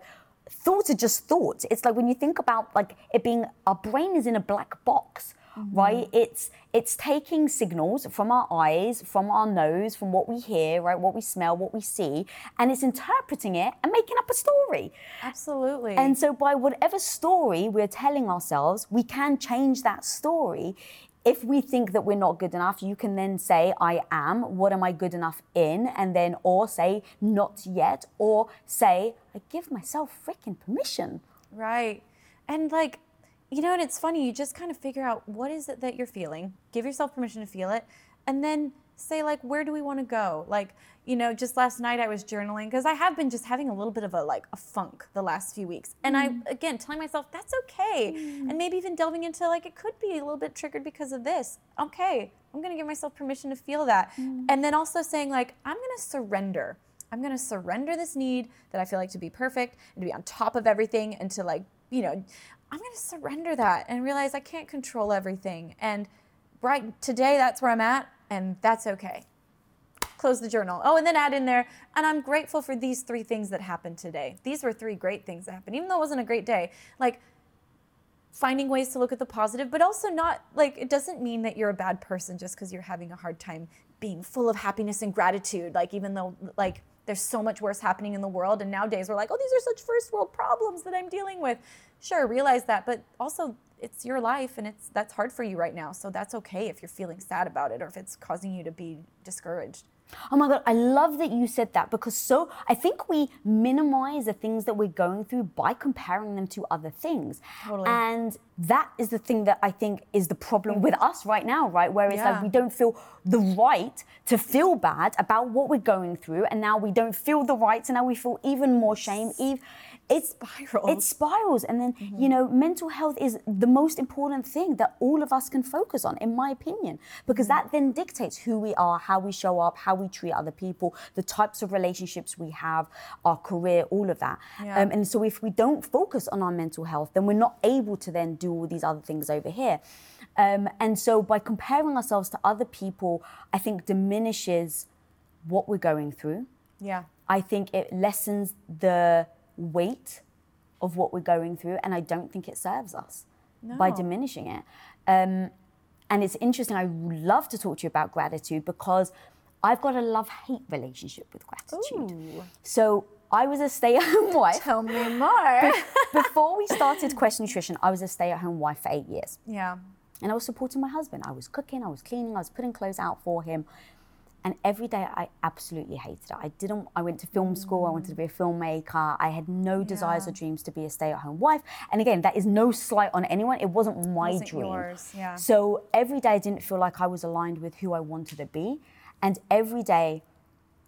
thoughts are just thoughts. It's like when you think about like it being our brain is in a black box. Right, mm-hmm. it's it's taking signals from our eyes, from our nose, from what we hear, right, what we smell, what we see, and it's interpreting it and making up a story. Absolutely. And so, by whatever story we're telling ourselves, we can change that story. If we think that we're not good enough, you can then say, I am. What am I good enough in? And then, or say, not yet, or say, I give myself freaking permission. Right. And like, you know, and it's funny, you just kind of figure out what is it that you're feeling, give yourself permission to feel it, and then say like where do we want to go? Like you know just last night i was journaling because i have been just having a little bit of a like a funk the last few weeks. And i mm. again telling myself that's okay. And mm. maybe even delving into like it could be a little bit triggered because of this. Okay i'm going to give myself permission to feel that. Mm. And then also saying like i'm going to surrender. I'm going to surrender this need that i feel like to be perfect and to be on top of everything and to like you know i'm going to surrender that and realize i can't control everything. And right today that's where i'm at and that's okay. Close the journal. Oh and then add in there and i'm grateful for these three things that happened today. These were three great things that happened even though it wasn't a great day. Like finding ways to look at the positive but also not like it doesn't mean that you're a bad person just because you're having a hard time being full of happiness and gratitude. Like even though like there's so much worse happening in the world and nowadays we're like oh these are such first world problems that i'm dealing with sure realize that but also it's your life and it's that's hard for you right now so that's okay if you're feeling sad about it or if it's causing you to be discouraged Oh my God, I love that you said that because so I think we minimize the things that we're going through by comparing them to other things. Totally. And that is the thing that I think is the problem with us right now, right? Where it's like we don't feel the right to feel bad about what we're going through. And now we don't feel the right. So now we feel even more shame. It's Spirals. It spirals. And then, you know, mental health is the most important thing that all of us can focus on, in my opinion, because that then dictates who we are, how we show up, how we treat other people, the types of relationships we have, our career, all of that. Yeah. Um, and so if we don't focus on our mental health, then we're not able to then do all these other things over here. Um, and so by comparing ourselves to other people, I think diminishes what we're going through. yeah I think it lessens the weight of what we're going through, and I don't think it serves us by diminishing it. Um, and it's interesting. I love to talk to you about gratitude because I've got a love-hate relationship with gratitude. Ooh. So I was a stay-at-home wife. tell me more Before we started Quest Nutrition, I was a stay-at-home wife for eight years yeah and I was supporting my husband. I was cooking, I was cleaning, I was putting clothes out for him. And every day I absolutely hated it. I didn't, I went to film school, I wanted to be a filmmaker. I had no desires or dreams to be a stay at home wife. And again, that is no slight on anyone. It wasn't my Wasn't dream. yours, yeah. So every day I didn't feel like I was aligned with who I wanted to be. And every day,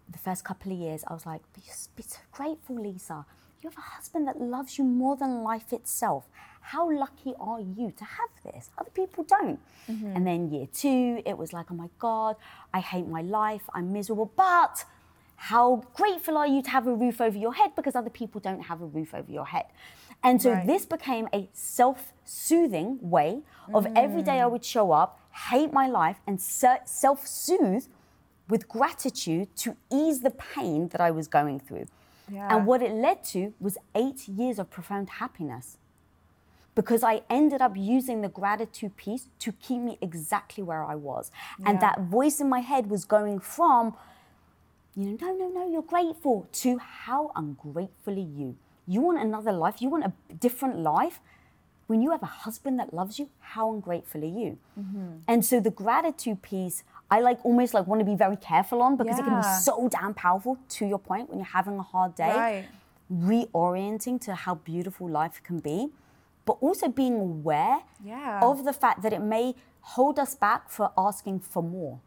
the first couple of years, I was like, be, be so grateful, Lisa. You have a husband that loves you more than life itself. How lucky are you to have this? Other people don't. Mm-hmm. And then year two, it was like, oh my God, I hate my life. I'm miserable. But how grateful are you to have a roof over your head because other people don't have a roof over your head? And so Right. this became a self soothing way of every day I mm. would show up, hate my life, and self soothe with gratitude to ease the pain that I was going through. Yeah. And what it led to was eight years of profound happiness because I ended up using the gratitude piece to keep me exactly where I was. And that voice in my head was going from, you know, no, no, no, you're grateful, to how ungrateful are you? You want another life? You want a different life? When you have a husband that loves you, how ungrateful are you? Mm-hmm. And so the gratitude piece, I like almost like want to be very careful on because it can be so damn powerful to your point when you're having a hard day Right. reorienting to how beautiful life can be, but also being aware Yeah. of the fact that it may hold us back for asking for more.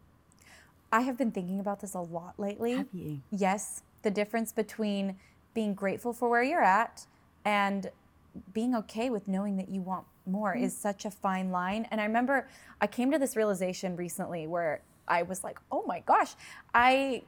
I have been thinking about this a lot lately. Have you? Yes, the difference between being grateful for where you're at and being okay with knowing that you want more mm-hmm. is such a fine line. And I remember I came to this realization recently where I was like, oh my gosh, I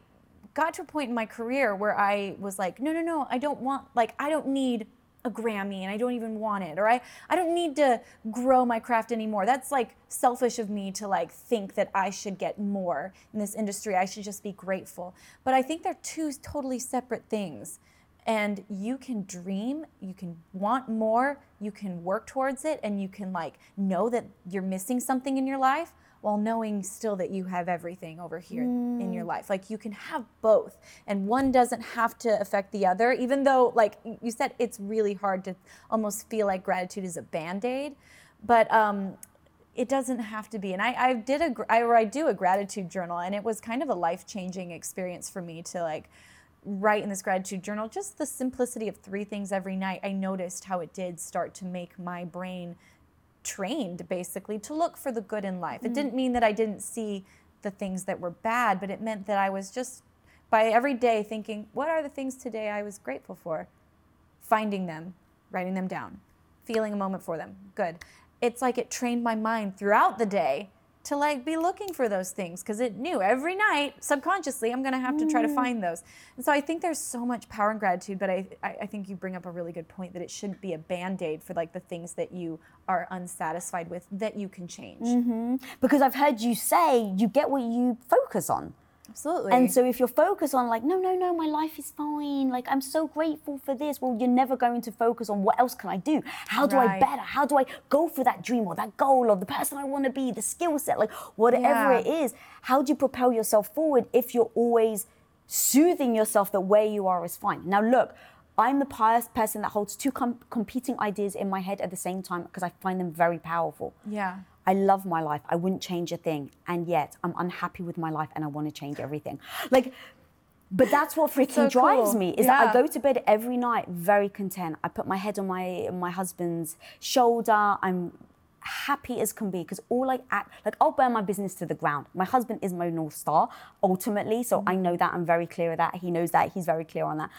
got to a point in my career where I was like, no, no, no, I don't want, like, I don't need a Grammy and I don't even want it. Or I, I don't need to grow my craft anymore. That's like selfish of me to like think that I should get more in this industry. I should just be grateful. But I think they're two totally separate things. And you can dream, you can want more, you can work towards it, and you can like know that you're missing something in your life while knowing still that you have everything over here in your life. Like you can have both, and one doesn't have to affect the other, even though, like you said, it's really hard to almost feel like gratitude is a band aid. But um, it doesn't have to be. And I, I did a, gr- I, or I do a gratitude journal, and it was kind of a life changing experience for me to like write in this gratitude journal just the simplicity of three things every night. I noticed how it did start to make my brain trained basically to look for the good in life. It mm. didn't mean that I didn't see the things that were bad, but it meant that I was just by every day thinking, what are the things today I was grateful for? Finding them, writing them down, feeling a moment for them. Good. It's like it trained my mind throughout the day to like be looking for those things because it knew every night subconsciously I'm gonna have to try to mm. find those. And so I think there's so much power in gratitude, but I, I I think you bring up a really good point that it shouldn't be a band-aid for like the things that you are unsatisfied with that you can change. Mm-hmm. Because I've heard you say you get what you focus on. Absolutely. And so if you're focused on like, no, no, no, my life is fine. Like I'm so grateful for this. Well, you're never going to focus on what else can I do? How do I better? How do I go for that dream or that goal or the person I want to be, the skill set, like whatever Yeah. it is. How do you propel yourself forward if you're always soothing yourself that where you are is fine? Now look, I'm the pious person that holds two com- competing ideas in my head at the same time because I find them very powerful. yeah. I love my life. I wouldn't change a thing. And yet I'm unhappy with my life and I want to change everything. Like, but that's what freaking So drives cool. me is that I go to bed every night very content. I put my head on my my husband's shoulder. I'm happy as can be because all I act like I'll burn my business to the ground. My husband is my north star ultimately, so I know that I'm very clear of that. He knows that. He's very clear on that.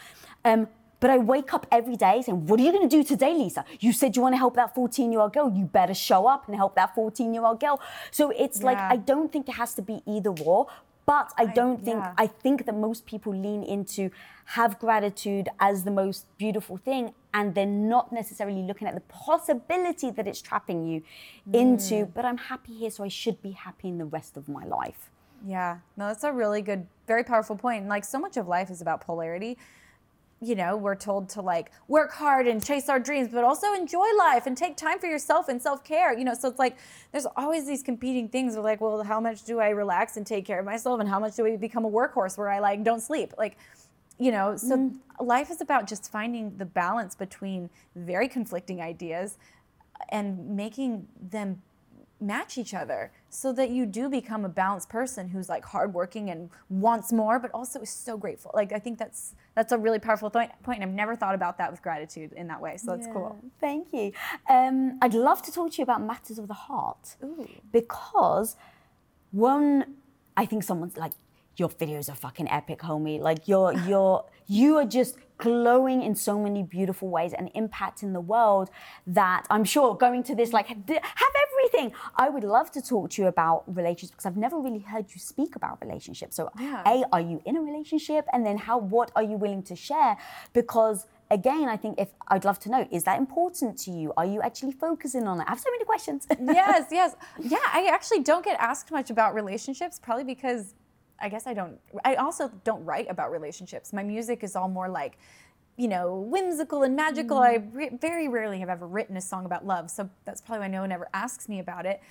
Um, but I wake up every day saying, What are you going to do today, Lisa? You said you want to help that 14 year old girl. You better show up and help that 14 year old girl. So it's like, I don't think it has to be either or. But I don't think, yeah. I think that most people lean into have gratitude as the most beautiful thing, and they're not necessarily looking at the possibility that it's trapping you into, Mm. but I'm happy here, so I should be happy in the rest of my life. Yeah, no, that's a really good, very powerful point. And like so much of life is about polarity. You know, we're told to like work hard and chase our dreams, but also enjoy life and take time for yourself and self care. You know, so it's like there's always these competing things of like, well, how much do I relax and take care of myself, and how much do I become a workhorse where I like don't sleep? Like, you know, so mm. life is about just finding the balance between very conflicting ideas and making them match each other so that you do become a balanced person who's like hardworking and wants more but also is so grateful. Like i think that's that's a really powerful th- point and i've never thought about that with gratitude in that way so that's cool. Thank you. Um, I'd love to talk to you about matters of the heart because one, I think someone's like, your videos are fucking epic, homie. Like you're you're you are just glowing in so many beautiful ways and impacting the world that I'm sure going to this like have everything. I would love to talk to you about relationships because I've never really heard you speak about relationships. So Yeah. a are you in a relationship and then how what are you willing to share because again i think if i'd love to know is that important to you are you actually focusing on it i have so many questions yes yes yeah i actually don't get asked much about relationships probably because i guess i don't i also don't write about relationships my music is all more like you know whimsical and magical i mm-hmm. re- very rarely have ever written a song about love so that's probably why no one ever asks me about it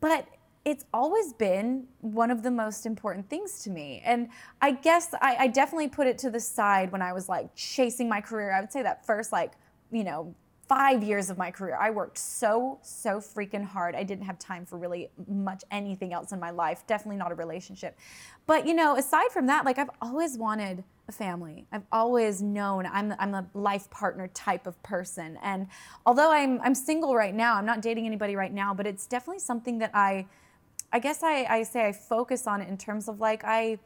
but it's always been one of the most important things to me. And I guess I, I definitely put it to the side when I was like chasing my career. I would say that first, like, you know, five years of my career, I worked so, so freaking hard. I didn't have time for really much anything else in my life, definitely not a relationship. But, you know, aside from that, like, I've always wanted a family. I've always known I'm, I'm a life partner type of person. And although I'm, I'm single right now, I'm not dating anybody right now, but it's definitely something that I, I guess I, I say I focus on it in terms of like I,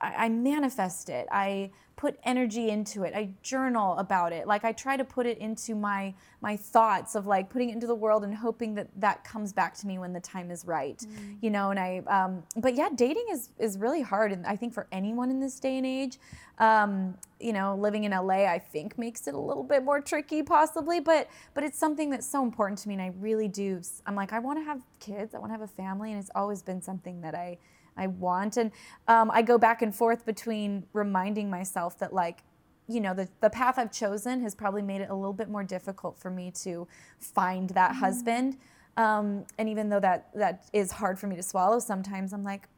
I I manifest it. I put energy into it. I journal about it. Like I try to put it into my my thoughts of like putting it into the world and hoping that that comes back to me when the time is right. You know, and I um but yeah, dating is is really hard and I think for anyone in this day and age. Um, you know, living in LA I think makes it a little bit more tricky possibly, but but it's something that's so important to me and I really do I'm like I want to have kids, I want to have a family and it's always been something that I I want. And um, I go back and forth between reminding myself that, like, you know, the, the path I've chosen has probably made it a little bit more difficult for me to find that husband. Um, and even though that that is hard for me to swallow sometimes, I'm like,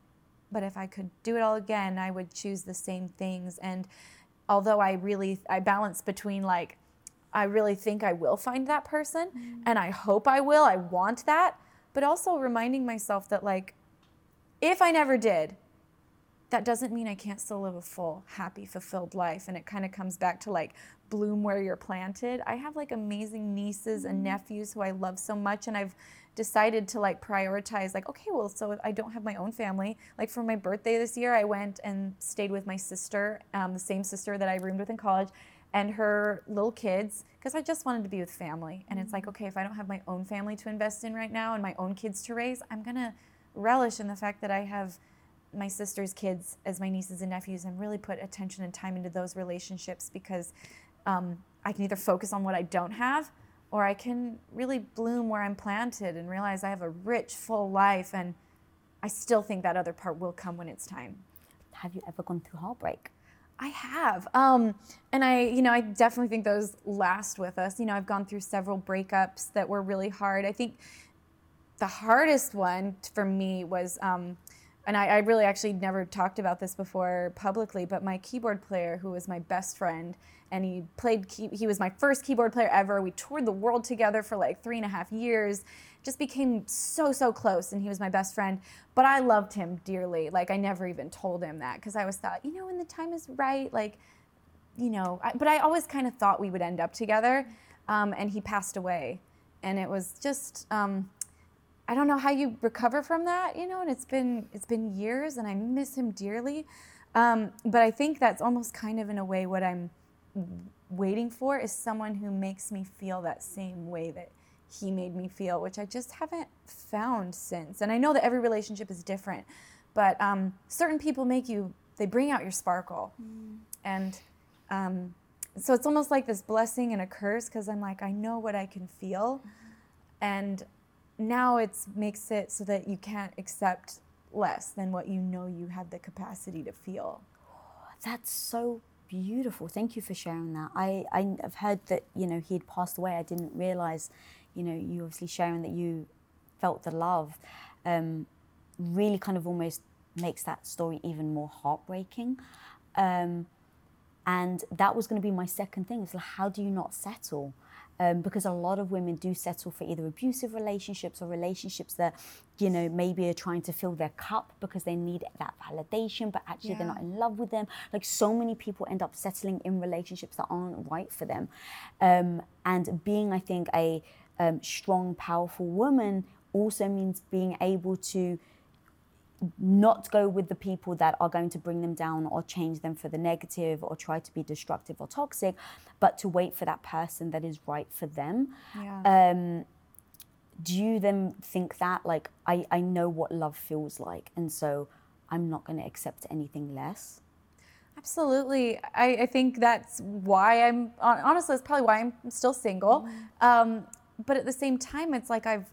but if I could do it all again, I would choose the same things. And although I really I balance between like I really think I will find that person and I hope I will. I want that, but also reminding myself that like if I never did, that doesn't mean I can't still live a full, happy, fulfilled life. And it kind of comes back to like bloom where you're planted. I have like amazing nieces and nephews who I love so much and I've decided to like prioritize like okay well so I don't have my own family like for my birthday this year I went and stayed with my sister um, the same sister that I roomed with in college and her little kids because I just wanted to be with family and it's like okay if I don't have my own family to invest in right now and my own kids to raise I'm gonna relish in the fact that I have my sister's kids as my nieces and nephews and really put attention and time into those relationships because um, I can either focus on what I don't have or I can really bloom where I'm planted and realize I have a rich, full life and I still think that other part will come when it's time. Have you ever gone through heartbreak? I have. Um, and I, you know, I definitely think those last with us. You know, I've gone through several breakups that were really hard. I think the hardest one for me was, um, and I, I really actually never talked about this before publicly, but my keyboard player, who was my best friend, and he played, key, he was my first keyboard player ever. We toured the world together for like three and a half years, just became so, so close, and he was my best friend. But I loved him dearly. Like, I never even told him that because I always thought, you know, when the time is right, like, you know, I, but I always kind of thought we would end up together. Um, and he passed away. And it was just, um, I don't know how you recover from that, you know, and it's been it's been years and I miss him dearly. Um, but I think that's almost kind of in a way what I'm waiting for is someone who makes me feel that same way that he made me feel, which I just haven't found since. And I know that every relationship is different, but um, certain people make you, they bring out your sparkle. And um, so it's almost like this blessing and a curse because I'm like, I know what I can feel. And now it makes it so that you can't accept less than what you know you have the capacity to feel. That's so beautiful. Thank you for sharing that. I, I have heard that, you know, he'd passed away. I didn't realize, you know, you obviously sharing that you felt the love um, really kind of almost makes that story even more heartbreaking. Um, and that was going to be my second thing. It's like, how do you not settle? Um, because a lot of women do settle for either abusive relationships or relationships that, you know, maybe are trying to fill their cup because they need that validation, but actually they're not in love with them. Like so many people end up settling in relationships that aren't right for them. Um, and being, I think, a um, strong, powerful woman also means being able to not go with the people that are going to bring them down or change them for the negative or try to be destructive or toxic, but to wait for that person that is right for them. Yeah. Um, do you then think that, like, I, I know what love feels like, and so I'm not going to accept anything less? Absolutely. I, I think that's why I'm, honestly, that's probably why I'm still single. Um, but at the same time, it's like I've,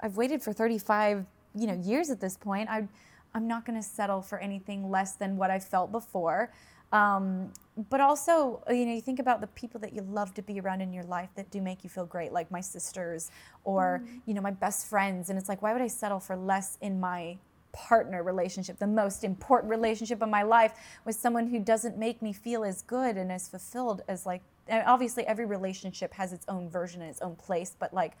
I've waited for 35, you know, years at this point. I, I'm not going to settle for anything less than what I felt before. Um, but also, you know, you think about the people that you love to be around in your life that do make you feel great, like my sisters or, you know, my best friends. And it's like, why would I settle for less in my partner relationship, the most important relationship of my life, with someone who doesn't make me feel as good and as fulfilled as like. Obviously, every relationship has its own version and its own place, but like,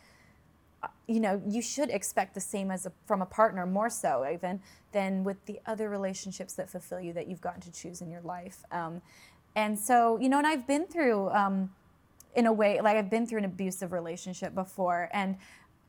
you know, you should expect the same as a, from a partner, more so even than with the other relationships that fulfill you that you've gotten to choose in your life. Um, and so, you know, and I've been through. Um, in a way like I've been through an abusive relationship before and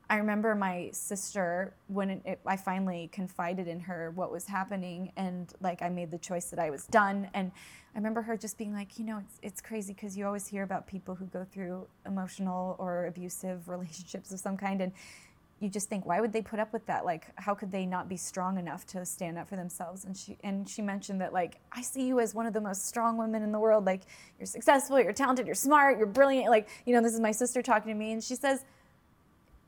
I remember my sister when it, it, I finally confided in her what was happening and like I made the choice that I was done. And I remember her just being like you know it's, it's crazy because you always hear about people who go through emotional or abusive relationships of some kind. And you just think why would they put up with that? Like how could they not be strong enough to stand up for themselves? And she and she mentioned that like i see you as one of the most strong women in the world. Like you're successful you're talented you're smart you're brilliant. Like you know this is my sister talking to me. And she says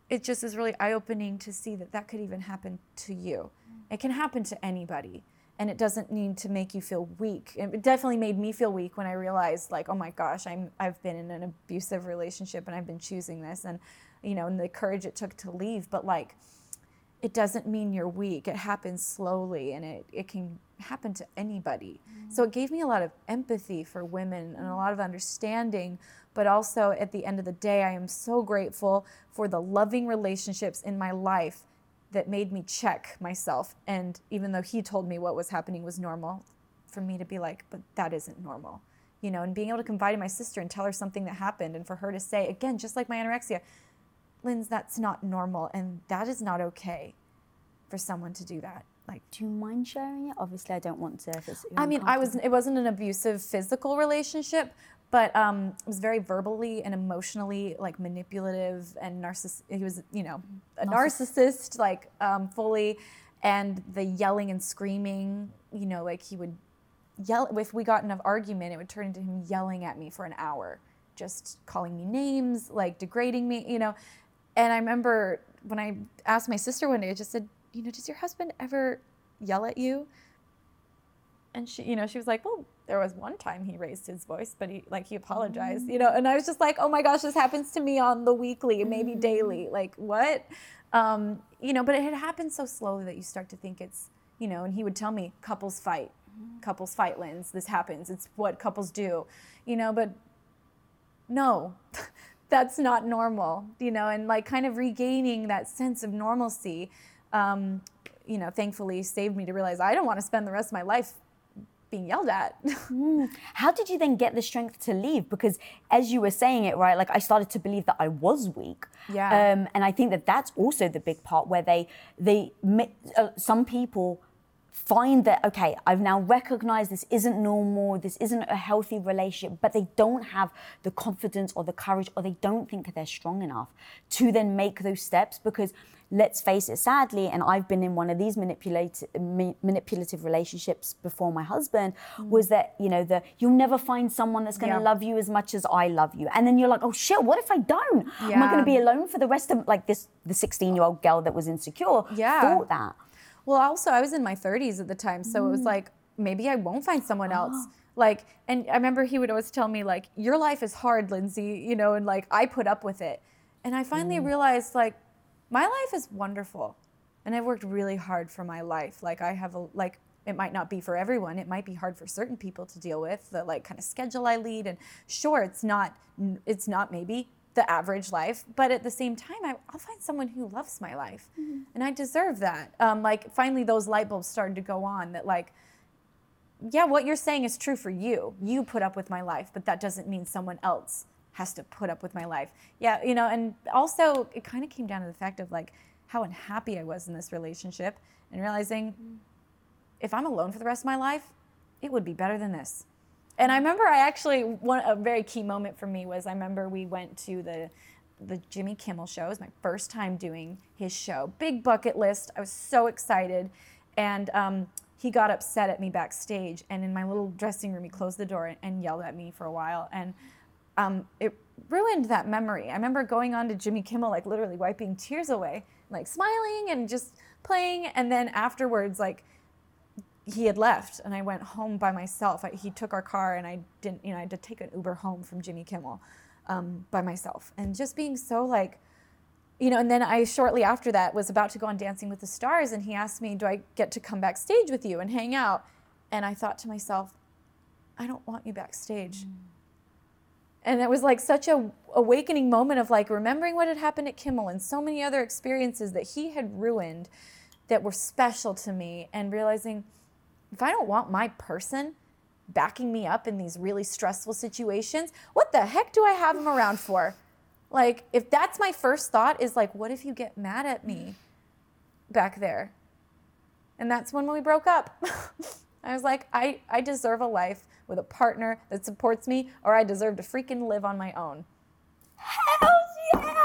it just is really eye-opening to see that that could even happen to you. Mm. It can happen to anybody and it doesn't need to make you feel weak. It definitely made me feel weak when i realized like oh my gosh i'm i've been in an abusive relationship and i've been choosing this and you know and the courage it took to leave but like it doesn't mean you're weak. It happens slowly and it, it can happen to anybody. Mm-hmm. So it gave me a lot of empathy for women and a lot of understanding. But also at the end of the day, I am so grateful for the loving relationships in my life that made me check myself. And even though he told me what was happening was normal, for me to be like, but that isn't normal. you know, and being able to confide in my sister and tell her something that happened, and for her to say, again, just like my anorexia, Linz, that's not normal, and that is not okay for someone to do that. Like, Do you mind sharing it? Obviously, I don't want to. If it's I mean, I was. It wasn't an abusive physical relationship, but um, it was very verbally and emotionally like manipulative and narciss. He was, you know, a narcissist, like um, fully, and the yelling and screaming. You know, like he would yell. If we got in an argument, it would turn into him yelling at me for an hour, just calling me names, like degrading me. You know, and I remember when I asked my sister one day, I just said, you know, does your husband ever yell at you? and she you know she was like well there was one time he raised his voice but he like he apologized you know? And i was just like oh my gosh this happens to me on the weekly maybe daily like what? Um, you know but it had happened so slowly that you start to think it's you know and he would tell me couples fight. Couples fight Linz. This happens. It's what couples do you know? But no that's not normal you know? And like kind of regaining that sense of normalcy um, you know thankfully saved me to realize i don't want to spend the rest of my life being yelled at How did you then get the strength to leave? Because as you were saying it, right, like I started to believe that I was weak. Yeah. Um, and I think that that's also the big part where they they uh, some people find that okay, I've now recognized this isn't normal, this isn't a healthy relationship, but they don't have the confidence or the courage or they don't think they're strong enough to then make those steps because let's face it sadly and I've been in one of these manipulative manipulative relationships before my husband was that you know the you'll never find someone that's going to Mm. Yeah. love you as much as I love you and then you're like oh shit what if I don't am I going to be alone for the rest of like this the 16 year old girl that was insecure Yeah. thought that Well, also, I was in my 30s at the time, so Mm. it was like maybe I won't find someone Oh. else. Like, and I remember he would always tell me like, "Your life is hard, Lindsey," you know, and like I put up with it. And I finally Mm. realized like, my life is wonderful, and I've worked really hard for my life. Like I have a like. It might not be for everyone. It might be hard for certain people to deal with the like kind of schedule I lead. And sure, it's not. It's not maybe the average life, but at the same time, I, I'll find someone who loves my life, and I deserve that. Um, like finally, those light bulbs started to go on. That like, yeah, what you're saying is true for you. You put up with my life, but that doesn't mean someone else has to put up with my life. Yeah, you know, and also it kind of came down to the fact of like how unhappy I was in this relationship and realizing if I'm alone for the rest of my life, it would be better than this. And I remember I actually one a very key moment for me was I remember we went to the the Jimmy Kimmel show. It was my first time doing his show. Big bucket list. I was so excited, and um, he got upset at me backstage. And in my little dressing room, he closed the door and, yelled at me for a while. And um, it ruined that memory. I remember going on to Jimmy Kimmel, like literally wiping tears away, like smiling and just playing. And then afterwards, like he had left and I went home by myself. I, he took our car and I didn't, you know, I had to take an Uber home from Jimmy Kimmel um, by myself. And just being so like, you know, and then I shortly after that was about to go on Dancing with the Stars and he asked me, Do I get to come backstage with you and hang out? And I thought to myself, I don't want you backstage. And it was like such a awakening moment of like remembering what had happened at Kimmel and so many other experiences that he had ruined that were special to me and realizing if I don't want my person backing me up in these really stressful situations, what the heck do I have him around for? Like if that's my first thought is like what if you get mad at me back there? And that's when we broke up. I was like, I, I deserve a life with a partner that supports me, or I deserve to freaking live on my own. Hell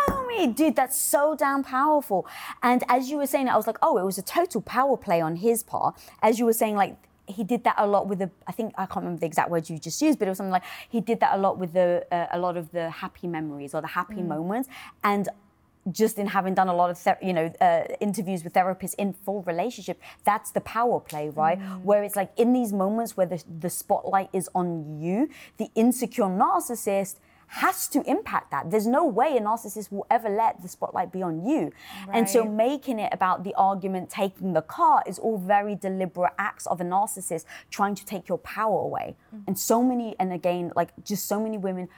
homie. Dude, that's so damn powerful. And as you were saying, I was like, oh, it was a total power play on his part. As you were saying, like, he did that a lot with the, I think, I can't remember the exact words you just used, but it was something like he did that a lot with the, uh, a lot of the happy memories or the happy moments. And just in having done a lot of ther- you know uh, interviews with therapists in full relationship that's the power play right where it's like in these moments where the, the spotlight is on you the insecure narcissist has to impact that. There's no way a narcissist will ever let the spotlight be on you. And so making it about the argument taking the car is all very deliberate acts of a narcissist trying to take your power away. And so many and again like just so many women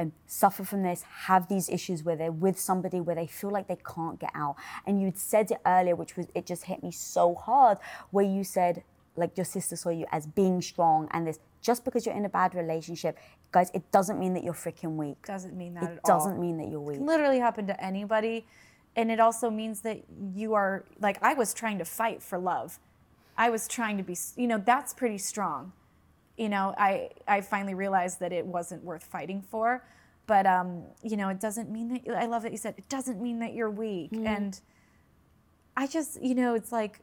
um, suffer from this, have these issues where they're with somebody where they feel like they can't get out. And you'd said it earlier, which was, it just hit me so hard, where you said, like, your sister saw you as being strong and this just because you're in a bad relationship, guys, it doesn't mean that you're freaking weak. Doesn't mean that It at all. doesn't mean that you're weak. can literally happen to anybody. And it also means that you are like I was trying to fight for love. I was trying to be, you know, that's pretty strong. You know, I I finally realized that it wasn't worth fighting for. But um, you know, it doesn't mean that I love that you said it doesn't mean that you're weak. And I just, you know, it's like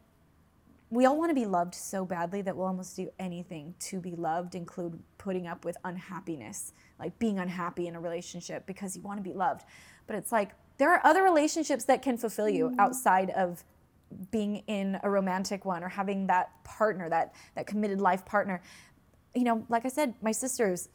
we all want to be loved so badly that we'll almost do anything to be loved, include putting up with unhappiness, like being unhappy in a relationship because you want to be loved. But it's like there are other relationships that can fulfill you mm-hmm. outside of being in a romantic one or having that partner, that that committed life partner. You know, like I said, my sisters,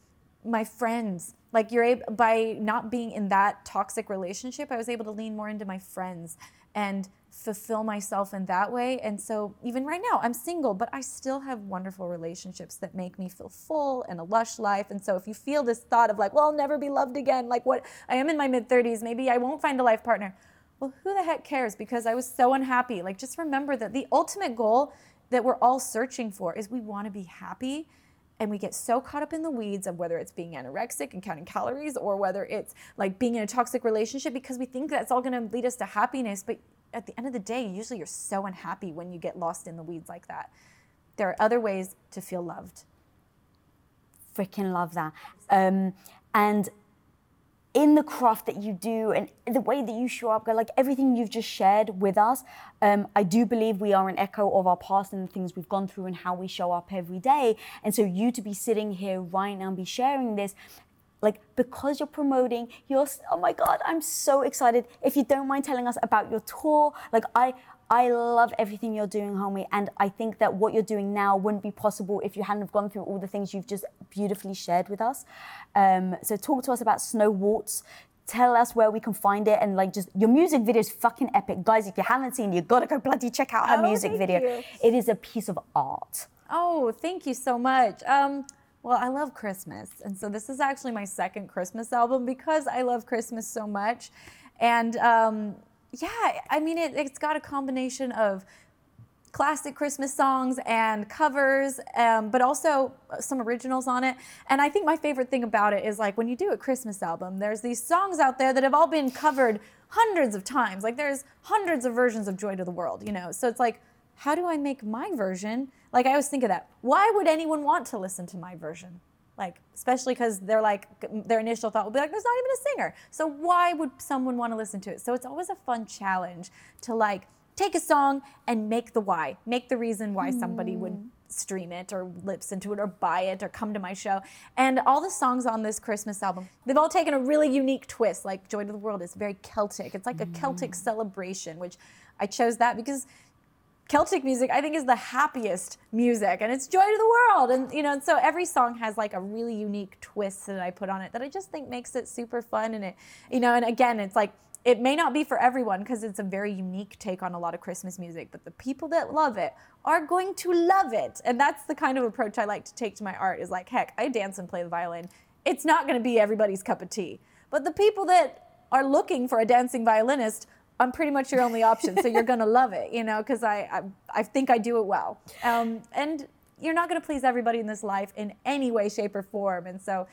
my friends, like you're able by not being in that toxic relationship, I was able to lean more into my friends and fulfill myself in that way. And so even right now, I'm single, but I still have wonderful relationships that make me feel full and a lush life. And so if you feel this thought of like, well, I'll never be loved again, like what I am in my mid 30s, maybe I won't find a life partner. Well, who the heck cares? Because I was so unhappy. Like, just remember that the ultimate goal that we're all searching for is we want to be happy. And we get so caught up in the weeds of whether it's being anorexic and counting calories or whether it's like being in a toxic relationship because we think that's all going to lead us to happiness. But at the end of the day, usually you're so unhappy when you get lost in the weeds like that. There are other ways to feel loved. freaking love that. Um, and in the craft that you do and the way that you show up, like everything you've just shared with us, um, I do believe we are an echo of our past and the things we've gone through and how we show up every day. And so you to be sitting here right now and be sharing this, like because you're promoting, you're oh my god, I'm so excited. If you don't mind telling us about your tour, like I I love everything you're doing, homie, and I think that what you're doing now wouldn't be possible if you hadn't have gone through all the things you've just beautifully shared with us. Um, so talk to us about Snow Waltz. Tell us where we can find it, and like just your music video is fucking epic, guys. If you haven't seen, it, you gotta go bloody check out her Oh, music video. you. It is a piece of art. Oh, thank you so much. Um, well, I love Christmas. And so this is actually my second Christmas album because I love Christmas so much. And um, yeah, I mean, it, it's got a combination of classic Christmas songs and covers, um, but also some originals on it. And I think my favorite thing about it is like when you do a Christmas album, there's these songs out there that have all been covered hundreds of times. Like there's hundreds of versions of Joy to the World, you know? So it's like, how do I make my version? Like I always think of that. Why would anyone want to listen to my version? Like, especially because they're like, their initial thought will be like, there's not even a singer. So why would someone want to listen to it? So it's always a fun challenge to like take a song and make the why, make the reason why somebody would mm. stream it or listen to it or buy it or come to my show. And all the songs on this Christmas album, they've all taken a really unique twist. Like Joy to the World is very Celtic. It's like a Celtic mm. celebration, which I chose that because Celtic music, I think, is the happiest music, and it's joy to the world. And you know, so every song has like a really unique twist that I put on it that I just think makes it super fun. And it, you know, and again, it's like it may not be for everyone because it's a very unique take on a lot of Christmas music, but the people that love it are going to love it. And that's the kind of approach I like to take to my art. Is like, heck, I dance and play the violin. It's not going to be everybody's cup of tea, but the people that are looking for a dancing violinist I'm pretty much your only option, so you're gonna love it, you know, because I, I I think I do it well. Um, and you're not gonna please everybody in this life in any way, shape, or form. And so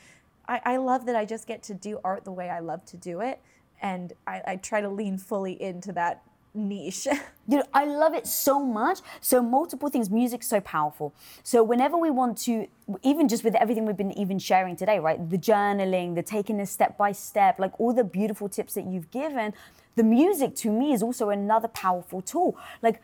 I, I love that I just get to do art the way I love to do it, and I, I try to lean fully into that niche. You know, I love it so much. So multiple things. Music's so powerful. So whenever we want to, even just with everything we've been even sharing today, right? The journaling, the taking it step by step, like all the beautiful tips that you've given. The music to me is also another powerful tool. Like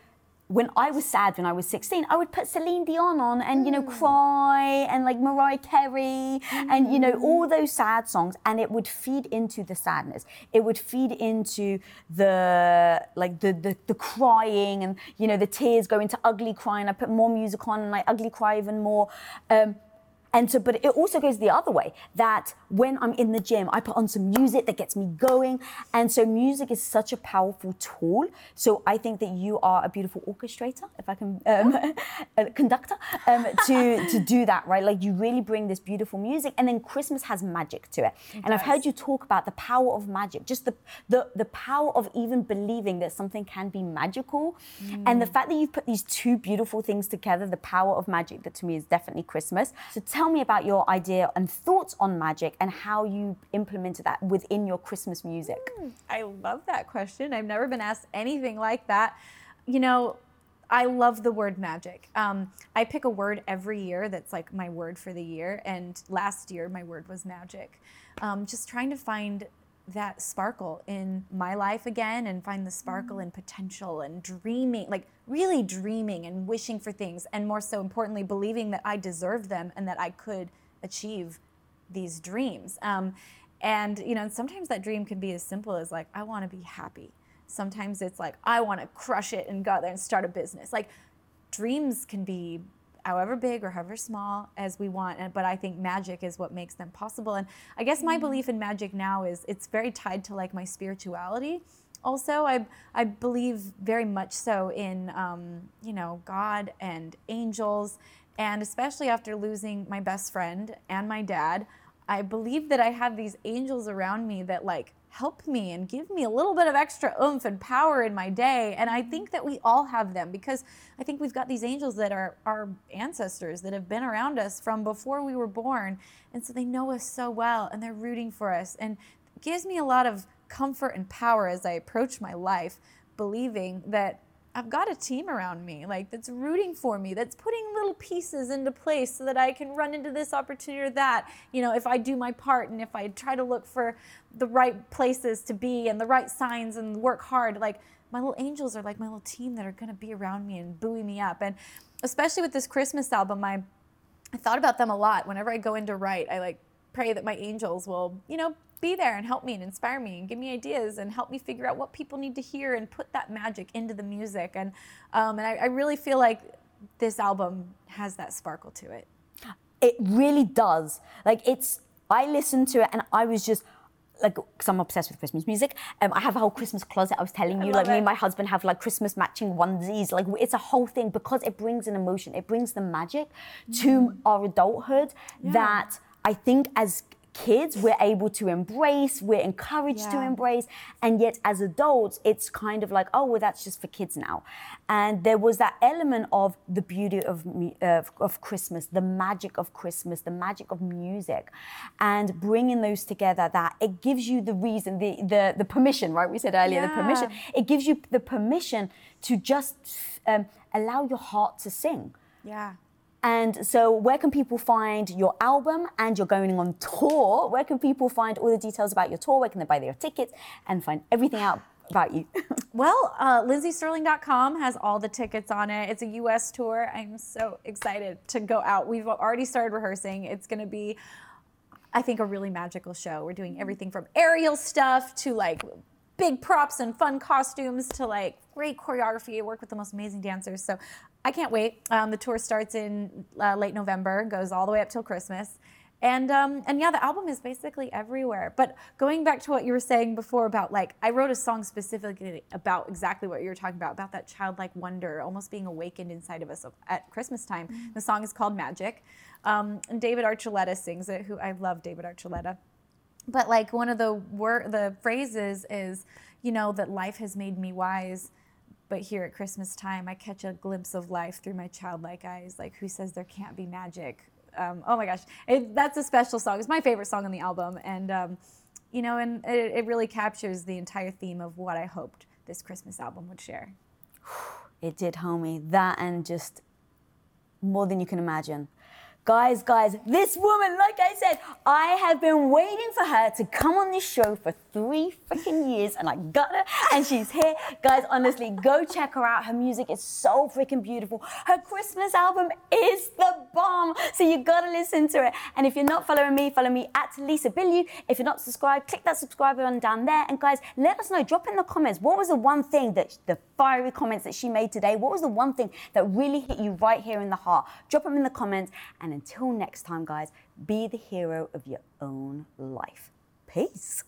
when I was sad when I was 16, I would put Celine Dion on and, you know, cry and like Mariah Carey and, you know, all those sad songs. And it would feed into the sadness. It would feed into the, like the, the, the crying and, you know, the tears go into ugly crying. I put more music on and I ugly cry even more. Um, and so, but it also goes the other way that when I'm in the gym, I put on some music that gets me going. And so, music is such a powerful tool. So, I think that you are a beautiful orchestrator, if I can, um, a conductor, um, to, to do that, right? Like, you really bring this beautiful music. And then, Christmas has magic to it. and I've heard you talk about the power of magic, just the, the, the power of even believing that something can be magical. And the fact that you've put these two beautiful things together, the power of magic, that to me is definitely Christmas. So, tell tell me about your idea and thoughts on magic and how you implemented that within your Christmas music. I love that question. I've never been asked anything like that. You know, I love the word magic. Um, I pick a word every year that's like my word for the year. And last year, my word was magic. Um, just trying to find that sparkle in my life again and find the sparkle in potential and dreaming, like really dreaming and wishing for things. And more so importantly, believing that I deserved them and that I could achieve these dreams. Um, and you know, sometimes that dream can be as simple as like, I want to be happy. Sometimes it's like, I want to crush it and go out there and start a business. Like, dreams can be however big or however small as we want and- but i think magic is what makes them possible. And i guess my belief in magic now is it's very tied to like my spirituality also. I, I believe very much so in um, you know god and angels and especially after losing my best friend and my dad i believe that i have these angels around me that like help me and give me a little bit of extra oomph and power in my day. And I think that we all have them because I think we've got these angels that are our ancestors that have been around us from before we were born. And so they know us so well and they're rooting for us. And gives me a lot of comfort and power as I approach my life, believing that I've got a team around me, like that's rooting for me, that's putting little pieces into place so that I can run into this opportunity or that. You know, if I do my part and if I try to look for the right places to be and the right signs and work hard, like my little angels are like my little team that are going to be around me and buoy me up. And especially with this Christmas album, I I thought about them a lot. Whenever I go in to write, I like pray that my angels will, you know, be there and help me and inspire me and give me ideas and help me figure out what people need to hear and put that magic into the music. And um, and I, I really feel like this album has that sparkle to it. It really does. Like it's, I listened to it and I was just like, because I'm obsessed with Christmas music. Um, I have a whole Christmas closet. I was telling you, like love me and my husband have like Christmas matching onesies. Like it's a whole thing because it brings an emotion. It brings the magic to our adulthood that I think as kids we're able to embrace we're encouraged to embrace. And yet as adults it's kind of like oh well that's just for kids now. And there was that element of the beauty of uh, of christmas the magic of christmas the magic of music. And bringing those together that it gives you the reason the the, the permission right? We said earlier the permission. It gives you the permission to just um, allow your heart to sing. Yeah. And so, where can people find your album and you're going on tour? Where can people find all the details about your tour? Where can they buy their tickets and find everything out about you? Well, uh, lindseystirling.com has all the tickets on it. It's a U.S. tour. I'm so excited to go out. We've already started rehearsing. It's going to be, I think, a really magical show. We're doing everything from aerial stuff to like big props and fun costumes to like great choreography. I work with the most amazing dancers. So I can't wait. Um, the tour starts in uh, late November, goes all the way up till Christmas. And um, and yeah, the album is basically everywhere. But going back to what you were saying before about like, I wrote a song specifically about exactly what you were talking about, about that childlike wonder, almost being awakened inside of us at Christmas time. The song is called Magic, um, and David Archuleta sings it. Who I love, David Archuleta but like one of the word the phrases is you know that life has made me wise but here at christmas time i catch a glimpse of life through my childlike eyes like who says there can't be magic um, oh my gosh it, that's a special song it's my favorite song on the album and um, you know and it, it really captures the entire theme of what i hoped this christmas album would share it did, homie. That and just more than you can imagine. Guys, guys, this woman, like I said, I have been waiting for her to come on this show for three freaking years and I got her and she's here. Guys, honestly, go check her out. Her music is so freaking beautiful. Her Christmas album is the bomb. So you gotta listen to it. And if you're not following me, follow me at Lisa Bilyeu. If you're not subscribed, click that subscribe button down there. And guys, let us know, drop in the comments. What was the one thing that the fiery comments that she made today? What was the one thing that really hit you right here in the heart? Drop them in the comments. And until next time, guys, be the hero of your own life. Peace.